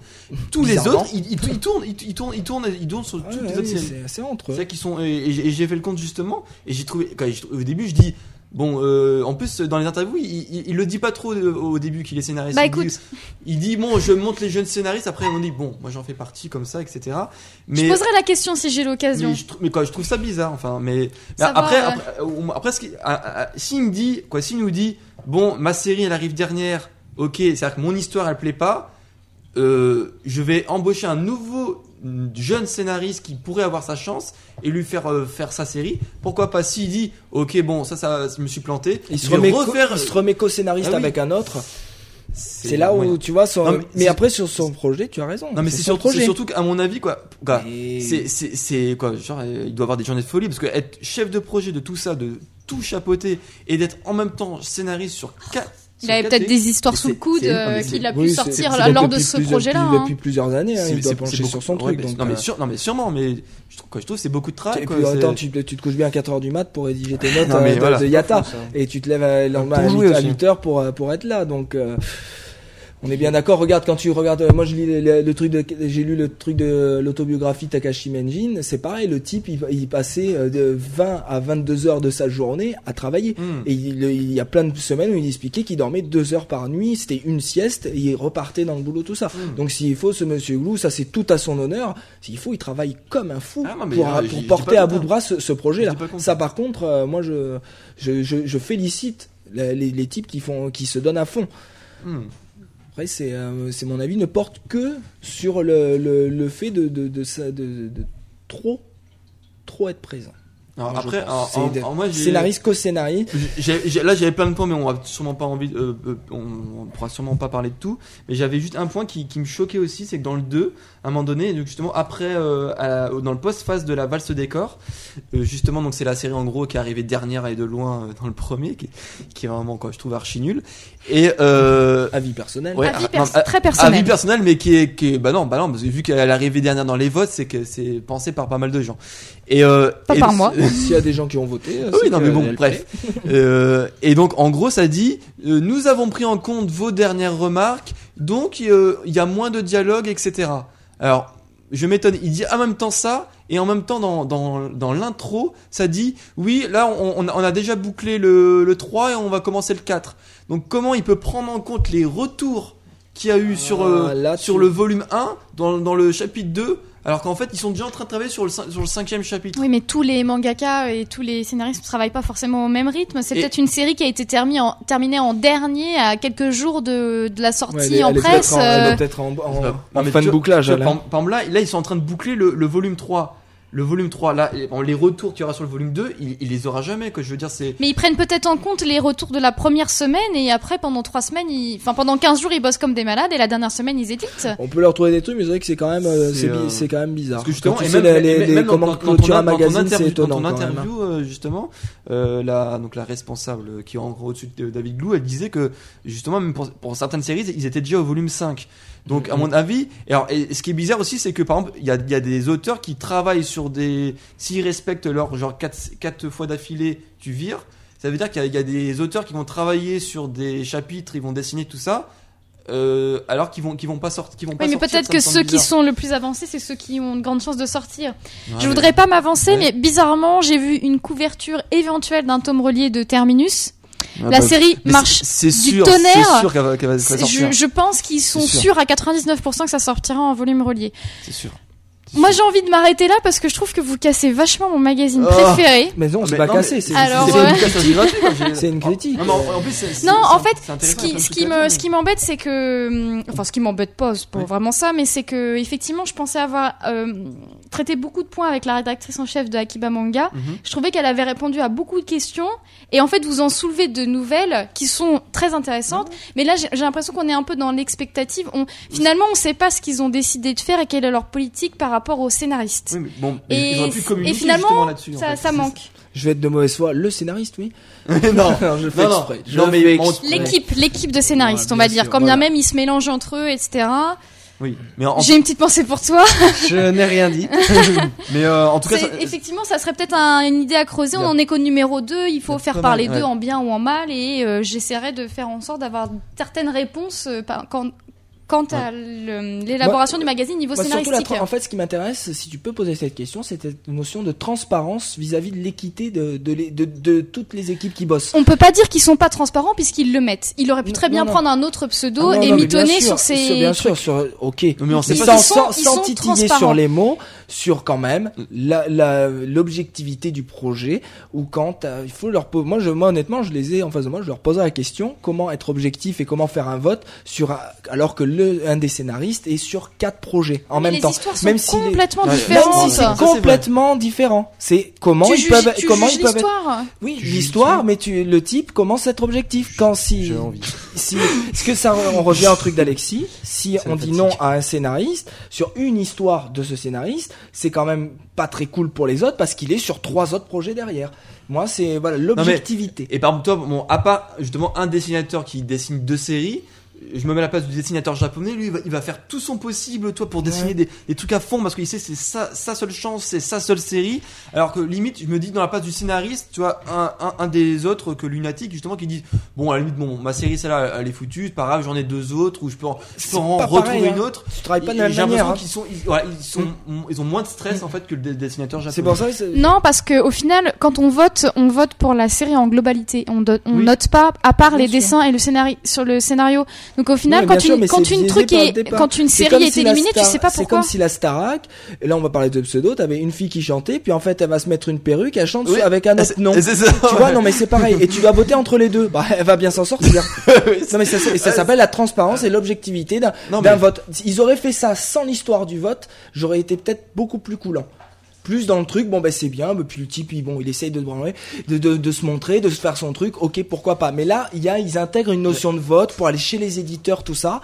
tous les autres, ils, ils, ils tournent, ils, ils tournent, ils tournent, ils tournent sur toutes les autres séries. c'est- entre C'est eux. ça qui sont et, et j'ai- fait le compte justement et j'ai trouvé quand au début je dis bon euh, en plus dans les interviews il, il, il le dit pas trop euh, au début qu'il est scénariste. Bah, il, dit, écoute. il dit bon je monte les jeunes scénaristes après on dit bon moi j'en fais partie comme ça etc. Je Mais poserai la question si j'ai l'occasion. mais, je, quoi, je trouve ça bizarre, enfin, mais, mais Ça va, après, ouais. après, euh, après, ce qui- ah, s'il me dit, quoi, s'il nous dit, bon, ma série, elle arrive dernière, ok, c'est-à-dire que mon histoire, elle plaît pas, euh, je vais embaucher un nouveau jeune scénariste qui pourrait avoir sa chance et lui faire euh, faire sa série. Pourquoi pas s'il dit, ok, bon, ça, ça, je me suis planté, Il se remet, co- refaire. il se remet co-scénariste Ah oui. avec un autre. C'est là où tu vois son. Non, mais après sur son projet, tu as raison. Non mais c'est surtout, c'est surtout qu'à mon avis quoi, quoi Et- c'est c'est c'est quoi genre euh, il doit avoir des journées de folie parce que être chef de projet de tout ça de tout chapeauter et d'être en même temps scénariste sur quatre. Il avait peut-être des histoires sous le coude euh, qu'il a pu Oui, sortir lors de ce projet-là. Depuis, hein. depuis plusieurs années, hein, il doit pencher sur son ouais, truc. mais- donc, non, mais euh, sûr, non mais sûrement, mais je trouve, quoi, je trouve que c'est beaucoup de travail. Attends, tu, tu te couches bien à 4h du mat pour rédiger tes notes Non, euh, mais de, voilà. de Yata. Et tu te lèves à, le lendemain Pour à jouer 8, à aussi. 8 heures pour, pour être là. Donc, euh, on est bien d'accord. Regarde, quand tu regardes, euh, moi je lis le, le- le truc j'ai lu le truc de l'autobiographie de Takashi Menjin. C'est pareil, le type, il, il passait euh, de 20 à 22 heures de sa journée à travailler. Hmm. Et il, il y a plein de semaines où il expliquait qu'il dormait deux heures par nuit, c'était une sieste, et il repartait dans le boulot, tout ça. Mm. Donc s'il faut, ce monsieur Glou, ça c'est tout à son honneur. S'il faut, il travaille comme un fou Ah non, pour, euh, pour porter à bout de hein. bras ce, ce projet-là. Ça par contre, euh, moi je, je, je, je félicite les, les, les types qui font, qui se donnent à fond. Hmm. Après, c'est euh, c'est mon avis, ne porte que sur le, fait de, de, de, de trop, trop être présent. Alors, Moi, je après, alors, C'est alors, de- alors, moi, Scénariste, co-scénariste. Là j'avais plein de points mais on va sûrement pas envie euh, euh, on, on pourra sûrement pas parler de tout mais j'avais juste un point qui, qui me choquait aussi c'est que dans le 2 à un moment donné donc justement après euh, à dans le post phase de la valse des corps euh, justement donc c'est la série en gros qui est arrivée dernière et de loin euh, dans le premier qui, qui est vraiment quoi je trouve archi nul et euh, Avis personnel. Ouais, Avis ah, pers- non, ah, très personnel. avis personnel mais qui est, qui est bah non bah non parce que vu qu'elle est arrivée dernière dans les votes c'est que c'est pensé par pas mal de gens et euh, Pas et- par moi. S'il y a des gens qui ont voté. euh, oui, c'est non, mais bon, bref. Euh, et donc, en gros, ça dit, euh, nous avons pris en compte vos dernières remarques, donc euh, il y a moins de dialogue, etc. Alors, je m'étonne, il dit en même temps ça, et en même temps, dans, dans, dans l'intro, ça dit, oui, là, on, on a- on a déjà bouclé le, le 3 et on va commencer le 4. Donc, comment il peut prendre en compte les retours qu'il y a eu sur, euh, Ah, là, sur tu- le volume 1, dans, dans le chapitre 2, alors qu'en fait, ils sont déjà en train de travailler sur le, sur le cinquième chapitre. Oui, mais tous les mangaka et tous les scénaristes ne travaillent pas forcément au même rythme. C'est Et- peut-être une série qui a été terminée en, terminée en dernier, à quelques jours de, de la sortie Ouais, elle est- en elle est presse. peut-être en- elle euh, est peut-être en, en, Non, en mais fin de bouclage. vois, par, hein. par exemple, là, là, ils sont en train de boucler le, le volume 3. Le volume 3, là, les retours qu'il y aura sur le volume 2, il, il les aura jamais, que je veux dire, c'est. Mais ils prennent peut-être en compte les retours de la première semaine et après, pendant trois semaines, ils... enfin pendant 15 jours, ils bossent comme des malades et la dernière semaine, ils éditent. On peut leur trouver des trucs, mais c'est vrai que c'est quand même, euh, C'est, c'est bi- euh, c'est quand même bizarre. Parce que justement, Quand tu et sais même, les, les, même- les ton- clôture ton magazine, interview- c'est étonnant Dans ton quand même. hein. interview, euh, justement, euh, la, donc la responsable qui est en gros au-dessus de David Glou, elle disait que, justement, même pour, pour certaines séries, ils étaient déjà au volume 5. Donc, à mon avis, et alors, et ce qui est bizarre aussi, c'est que par exemple, il y a, il y a des auteurs qui travaillent sur des. S'ils respectent leur genre 4, quatre fois d'affilée, tu vires. Ça veut dire qu'il y, a- il y a des auteurs qui vont travailler sur des chapitres, ils vont dessiner tout ça, euh, alors qu'ils vont, qu'ils vont pas sortir. Qu'ils vont pas Oui, mais sortir, peut-être ça me que ceux qui bizarre. sont le plus avancés, c'est ceux qui ont de grandes chances de sortir. Ouais, Je mais- voudrais pas m'avancer, Ouais. mais bizarrement, j'ai vu une couverture éventuelle d'un tome relié de Terminus. Ah, La bah, série marche c'est du sûr, tonnerre. C'est sûr qu'elle va, qu'elle va- qu'elle va sortir. Je, je pense qu'ils sont sûr. sûrs à 99% que ça sortira en volume relié. C'est sûr. Moi, j'ai envie de m'arrêter là parce que je trouve que vous cassez vachement mon magazine Oh. préféré. Mais non, c'est mais pas non, cassé. C'est Alors, une c'est critique. Non, mais en, plus, c'est- Non, en fait, c'est ce qui, ce me, ce m'embête, c'est que, enfin, ce qui m'embête pas, c'est pas Oui. vraiment ça, mais c'est que, effectivement, je pensais avoir euh, traité beaucoup de points avec la rédactrice en chef de Akiba Manga. Mhm. Je trouvais qu'elle avait répondu à beaucoup de questions, et en fait, vous en soulevez de nouvelles qui sont très intéressantes. Mais là, j'ai l'impression qu'on est un peu dans l'expectative. On, finalement, on sait pas ce qu'ils ont décidé de faire et quelle est leur politique par rapport aux scénaristes. Oui, mais bon, Et, ils auraient pu communiquer et finalement, justement là-dessus. en ça, fait. ça manque. Je vais être de mauvaise foi. Le scénariste, oui. non, je fais non, non. exprès. Je fais. L'équipe, l'équipe de scénaristes, Ouais, on va dire. sûr, Quand bien voilà. même ils se mélangent entre eux, etc. oui, mais en, J'ai une petite pensée pour toi. Je n'ai rien dit. mais euh, en tout cas, ça- effectivement, ça serait peut-être un- une idée à creuser. On en est qu'au numéro 2. Il faut faire parler d'eux ouais. en bien ou en mal. Et euh, j'essaierai de faire en sorte d'avoir certaines réponses euh, par- quand- quant à le- l'élaboration du magazine niveau Moi, surtout la scénaristique. en fait, ce qui m'intéresse, si tu peux poser cette question, c'est cette notion de transparence vis-à-vis de l'équité de, de, les- de, de toutes les équipes qui bossent. On peut pas dire qu'ils sont pas transparents puisqu'ils le mettent. Il aurait pu Non, très bien non, prendre un autre pseudo Ah non, et mitonner sur ces bien sûr, sur, ok. mais on sait pas sans, sans, Ils sont- sans ils sont titiller sur les mots, sur quand même la, la, l'objectivité du projet, ou quand euh, il faut leur poser. Moi, je, moi, honnêtement, je les ai en face de moi, je leur posais la question comment être objectif et comment faire un vote sur, alors que le le, un des scénaristes est sur quatre projets en Mais même les temps. histoires sont Même est- complètement. Même si Ça, c'est complètement différent. C'est comment tu ils juges, peuvent, tu comment ils peuvent être l'histoire. oui, l'histoire, mais tu, le type commence à être objectif. Quand si, J'ai envie. si, est-ce que ça, on revient au truc d'Alexis, si on dit non à un scénariste, sur une histoire de ce scénariste, c'est quand même pas très cool pour les autres parce qu'il est sur trois autres projets derrière. Moi, c'est, voilà, l'objectivité. Et par exemple, toi, bon, à part justement un dessinateur qui dessine deux séries, je me mets à la place du dessinateur japonais, lui, il va, il va faire tout son possible, toi, pour dessiner Ouais. des, des trucs à fond, parce qu'il sait c'est sa, sa seule chance, c'est sa seule série. Alors que limite, je me dis dans la place du scénariste, tu vois, un, un, un des autres que Lunatic, justement, qui dit, bon, à la limite, bon, ma série, celle-là, elle est foutue, c'est pas grave, j'en ai deux autres, ou je peux en, je peux en retrouver pareil, une hein. autre. Tu travailles pas de la même manière. l'impression hein. qu'ils sont, ils, voilà, ils sont, ils ont moins de stress, en fait, que le dessinateur japonais. C'est pour ça que c'est- Non, parce que au final, quand on vote, on vote pour la série en globalité. On, do- on Oui. note pas à part Bien les sûr. dessins et le scénario sur le scénario. Donc au final, Oui, quand sûr, une quand c'est truc est quand une C'est série est si éliminée, tu Star- sais pas C'est pourquoi. comme si la Starac, et là on va parler de pseudo, t'avais une fille qui chantait, puis en fait elle va se mettre une perruque, elle chante Oui. avec un autre c'est- nom. c'est ça. Tu vois, non mais c'est pareil. Et tu dois voter entre les deux. Bah, elle va bien s'en sortir. non mais ça, et ça s'appelle la transparence et l'objectivité d'un Non, d'un mais- vote. Ils auraient fait ça sans l'histoire du vote, j'aurais été peut-être beaucoup plus coulant. Plus dans le truc, bon ben c'est bien, bah, puis le type il, bon, il essaye de, branler, de, de, de se montrer, de se faire son truc, ok pourquoi pas. Mais là, il y a, ils intègrent une notion de vote pour aller chez les éditeurs, tout ça.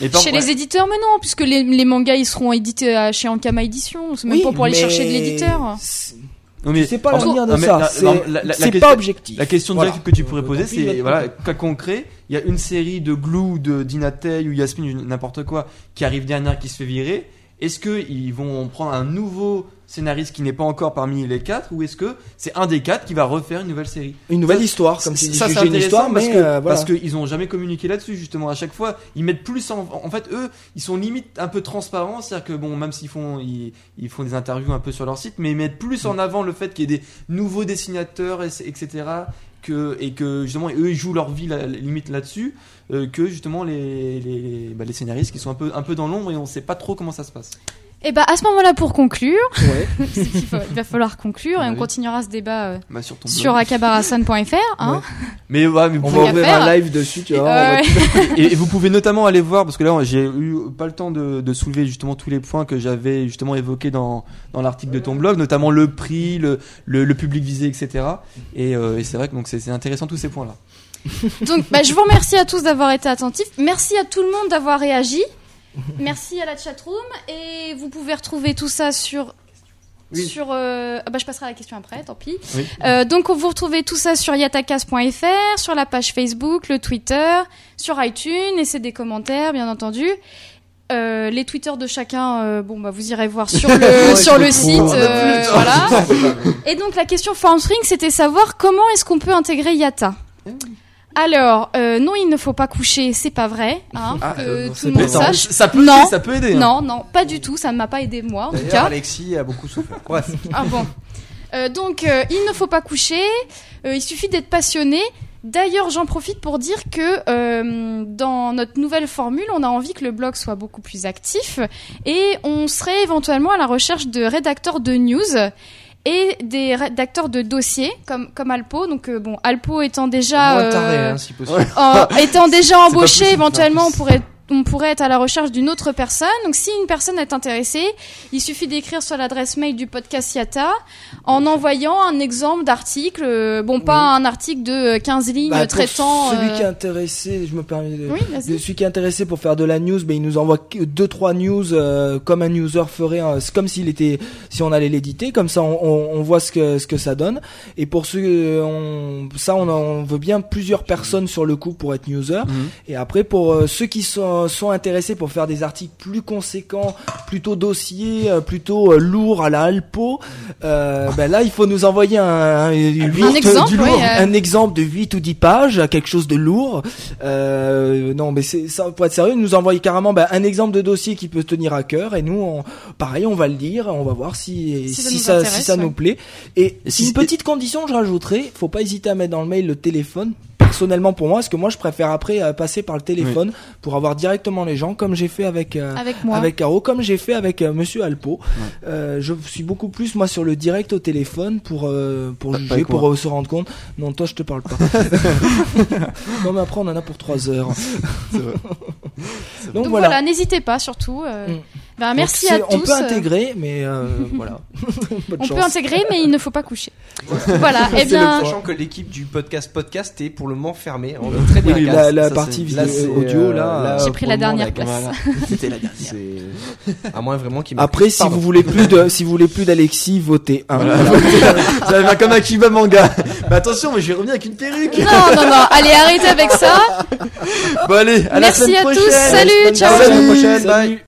Et Chez ouais. les éditeurs, mais non, puisque les, les mangas ils seront édités à- chez Ankama Édition. C'est même Oui, pas pour aller mais chercher de l'éditeur. c'est- Non, mais- C'est pas l'avenir de mais ça. la- C'est pas objectif. La question Voilà. directe que tu pourrais poser, c'est voilà, cas concret, il y a une série de Glue, de Dinatei ou Yasmine, n'importe quoi, qui arrive dernière, qui se fait virer. Est-ce que ils vont prendre un nouveau scénariste qui n'est pas encore parmi les quatre, ou est-ce que c'est un des quatre qui va refaire une nouvelle série Une nouvelle Ça- histoire, comme dis. ça, c'est une histoire, parce mais que euh, voilà. parce qu'ils ont jamais communiqué là-dessus justement. À chaque fois, ils mettent plus en en fait eux, ils sont limite un peu transparents, c'est-à-dire que bon, même s'ils font ils, ils font des interviews un peu sur leur site, mais ils mettent plus Mm. en avant le fait qu'il y ait des nouveaux dessinateurs et- etc. Et que justement eux ils jouent leur vie la, limite là-dessus euh, que justement les, les, bah, les scénaristes qui sont un peu un peu dans l'ombre et on sait pas trop comment ça se passe. Et bah à ce moment-là, pour conclure, Ouais. faut- il va falloir conclure et on continuera ce débat euh, Bah, sur sur akabarasan.fr. Hein. Mais ouais, mais vous On pouvez- va ouvrir faire. un live dessus, tu vois. on Euh, va- et, et vous pouvez notamment aller voir parce que là j'ai eu pas le temps de, de soulever justement tous les points que j'avais justement évoqués dans, dans l'article de ton blog, notamment le prix, le, le, le public visé, etc. Et, euh, et c'est vrai que donc c'est intéressant tous ces points là. Donc, bah, je vous remercie à tous d'avoir été attentifs. Merci à tout le monde d'avoir réagi. Merci à la chatroom. Et vous pouvez retrouver tout ça sur. Oui. Sur, euh, ah bah, je passerai à la question après, tant pis. Oui. Euh, donc, vous retrouvez tout ça sur yatakas.fr, sur la page Facebook, le Twitter, sur iTunes, laissez des commentaires, bien entendu. Euh, les Twitter de chacun, euh, bon, bah, vous irez voir sur le, Ouais, sur le site, voilà. Et donc la question Formspring, c'était savoir comment est-ce qu'on peut intégrer Yata? Alors, euh, non, il ne faut pas coucher, c'est pas vrai, hein, Ah, que euh, tout c'est le monde pétant. sache. Ça peut Non. aider, ça peut aider. hein. Non, non, pas du tout, ça ne m'a pas aidé moi en cas. Alexis a beaucoup souffert. Bref. Ah bon. Euh, donc, euh, il ne faut pas coucher, euh, il suffit d'être passionné. D'ailleurs, j'en profite pour dire que euh, dans notre nouvelle formule, on a envie que le blog soit beaucoup plus actif et on serait éventuellement à la recherche de rédacteurs de news et des rédacteurs de dossiers comme comme Alpo. Donc euh, bon, Alpo étant déjà taré, euh, hein, si possible. étant déjà embauché, éventuellement, en on pourrait, on pourrait être à la recherche d'une autre personne. Donc, si une personne est intéressée, il suffit d'écrire sur l'adresse mail du podcast Yata en envoyant un exemple d'article. euh, bon, pas un article de euh, 15 lignes Bah, pour traitant. Celui euh, qui est intéressé, je me permets de. Oui, de celui qui est intéressé pour faire de la news, ben il nous envoie deux trois news euh, comme un newser ferait, hein, c'est comme s'il était, si on allait l'éditer, comme ça on, on, on voit ce que ce que ça donne. Et pour ceux, euh, on, ça on, on veut bien plusieurs personnes sur le coup pour être newser. Mhm. Et après pour euh, ceux qui sont, sont intéressés pour faire des articles plus conséquents, plutôt dossiers, euh, plutôt euh, lourds à la Alpo, euh, ben là il faut nous envoyer un, exemple, du ouais, lourd, euh. un exemple de 8 ou 10 pages, quelque chose de lourd. Euh, non mais c'est ça pour être sérieux, nous envoyer carrément ben, un exemple de dossier qui peut tenir à cœur et nous on, pareil on va le lire, on va voir si Si ça si nous ça, intéresse, si ça ouais. nous plaît. Et, Et si- une petite condition je rajouterai, faut pas hésiter à mettre dans le mail le téléphone personnellement pour moi, parce que moi je préfère après euh, passer par le téléphone pour avoir directement les gens, comme j'ai fait avec euh, Avec moi. avec Caro, comme j'ai fait avec euh, Monsieur Alpo. Euh, je suis beaucoup plus moi sur le direct au téléphone pour euh, pour Pas- pas juger, pour euh, se rendre compte. Non, toi je te parle pas. non mais après on en a pour trois heures. Donc, Donc voilà. voilà, n'hésitez pas surtout. euh, Mm. Ben, Donc, merci c'est- à tous. On peut euh, intégrer, mais euh, voilà. Bonne On chance. peut intégrer, mais il ne faut pas coucher. voilà. Eh C'est le- bien, sachant que l'équipe du podcast podcast est pour le moment fermée. On est très bien Oui, la, la ça, partie Là, audio euh, là. J'ai pour pris la moment, dernière casse. place. C'était la dernière. C'est à moins vraiment qu'il Après, si vous voulez plus de, si vous voulez plus d'Alexis, votez un. Voilà. Allez faire comme Akiba Manga. Mais attention, mais je vais revenir avec une perruque. non, non, non. Allez, arrêtez avec ça. Bon allez, à la Merci semaine à tous. prochaine. Salut, À la ciao. semaine prochaine. Salut. Bye.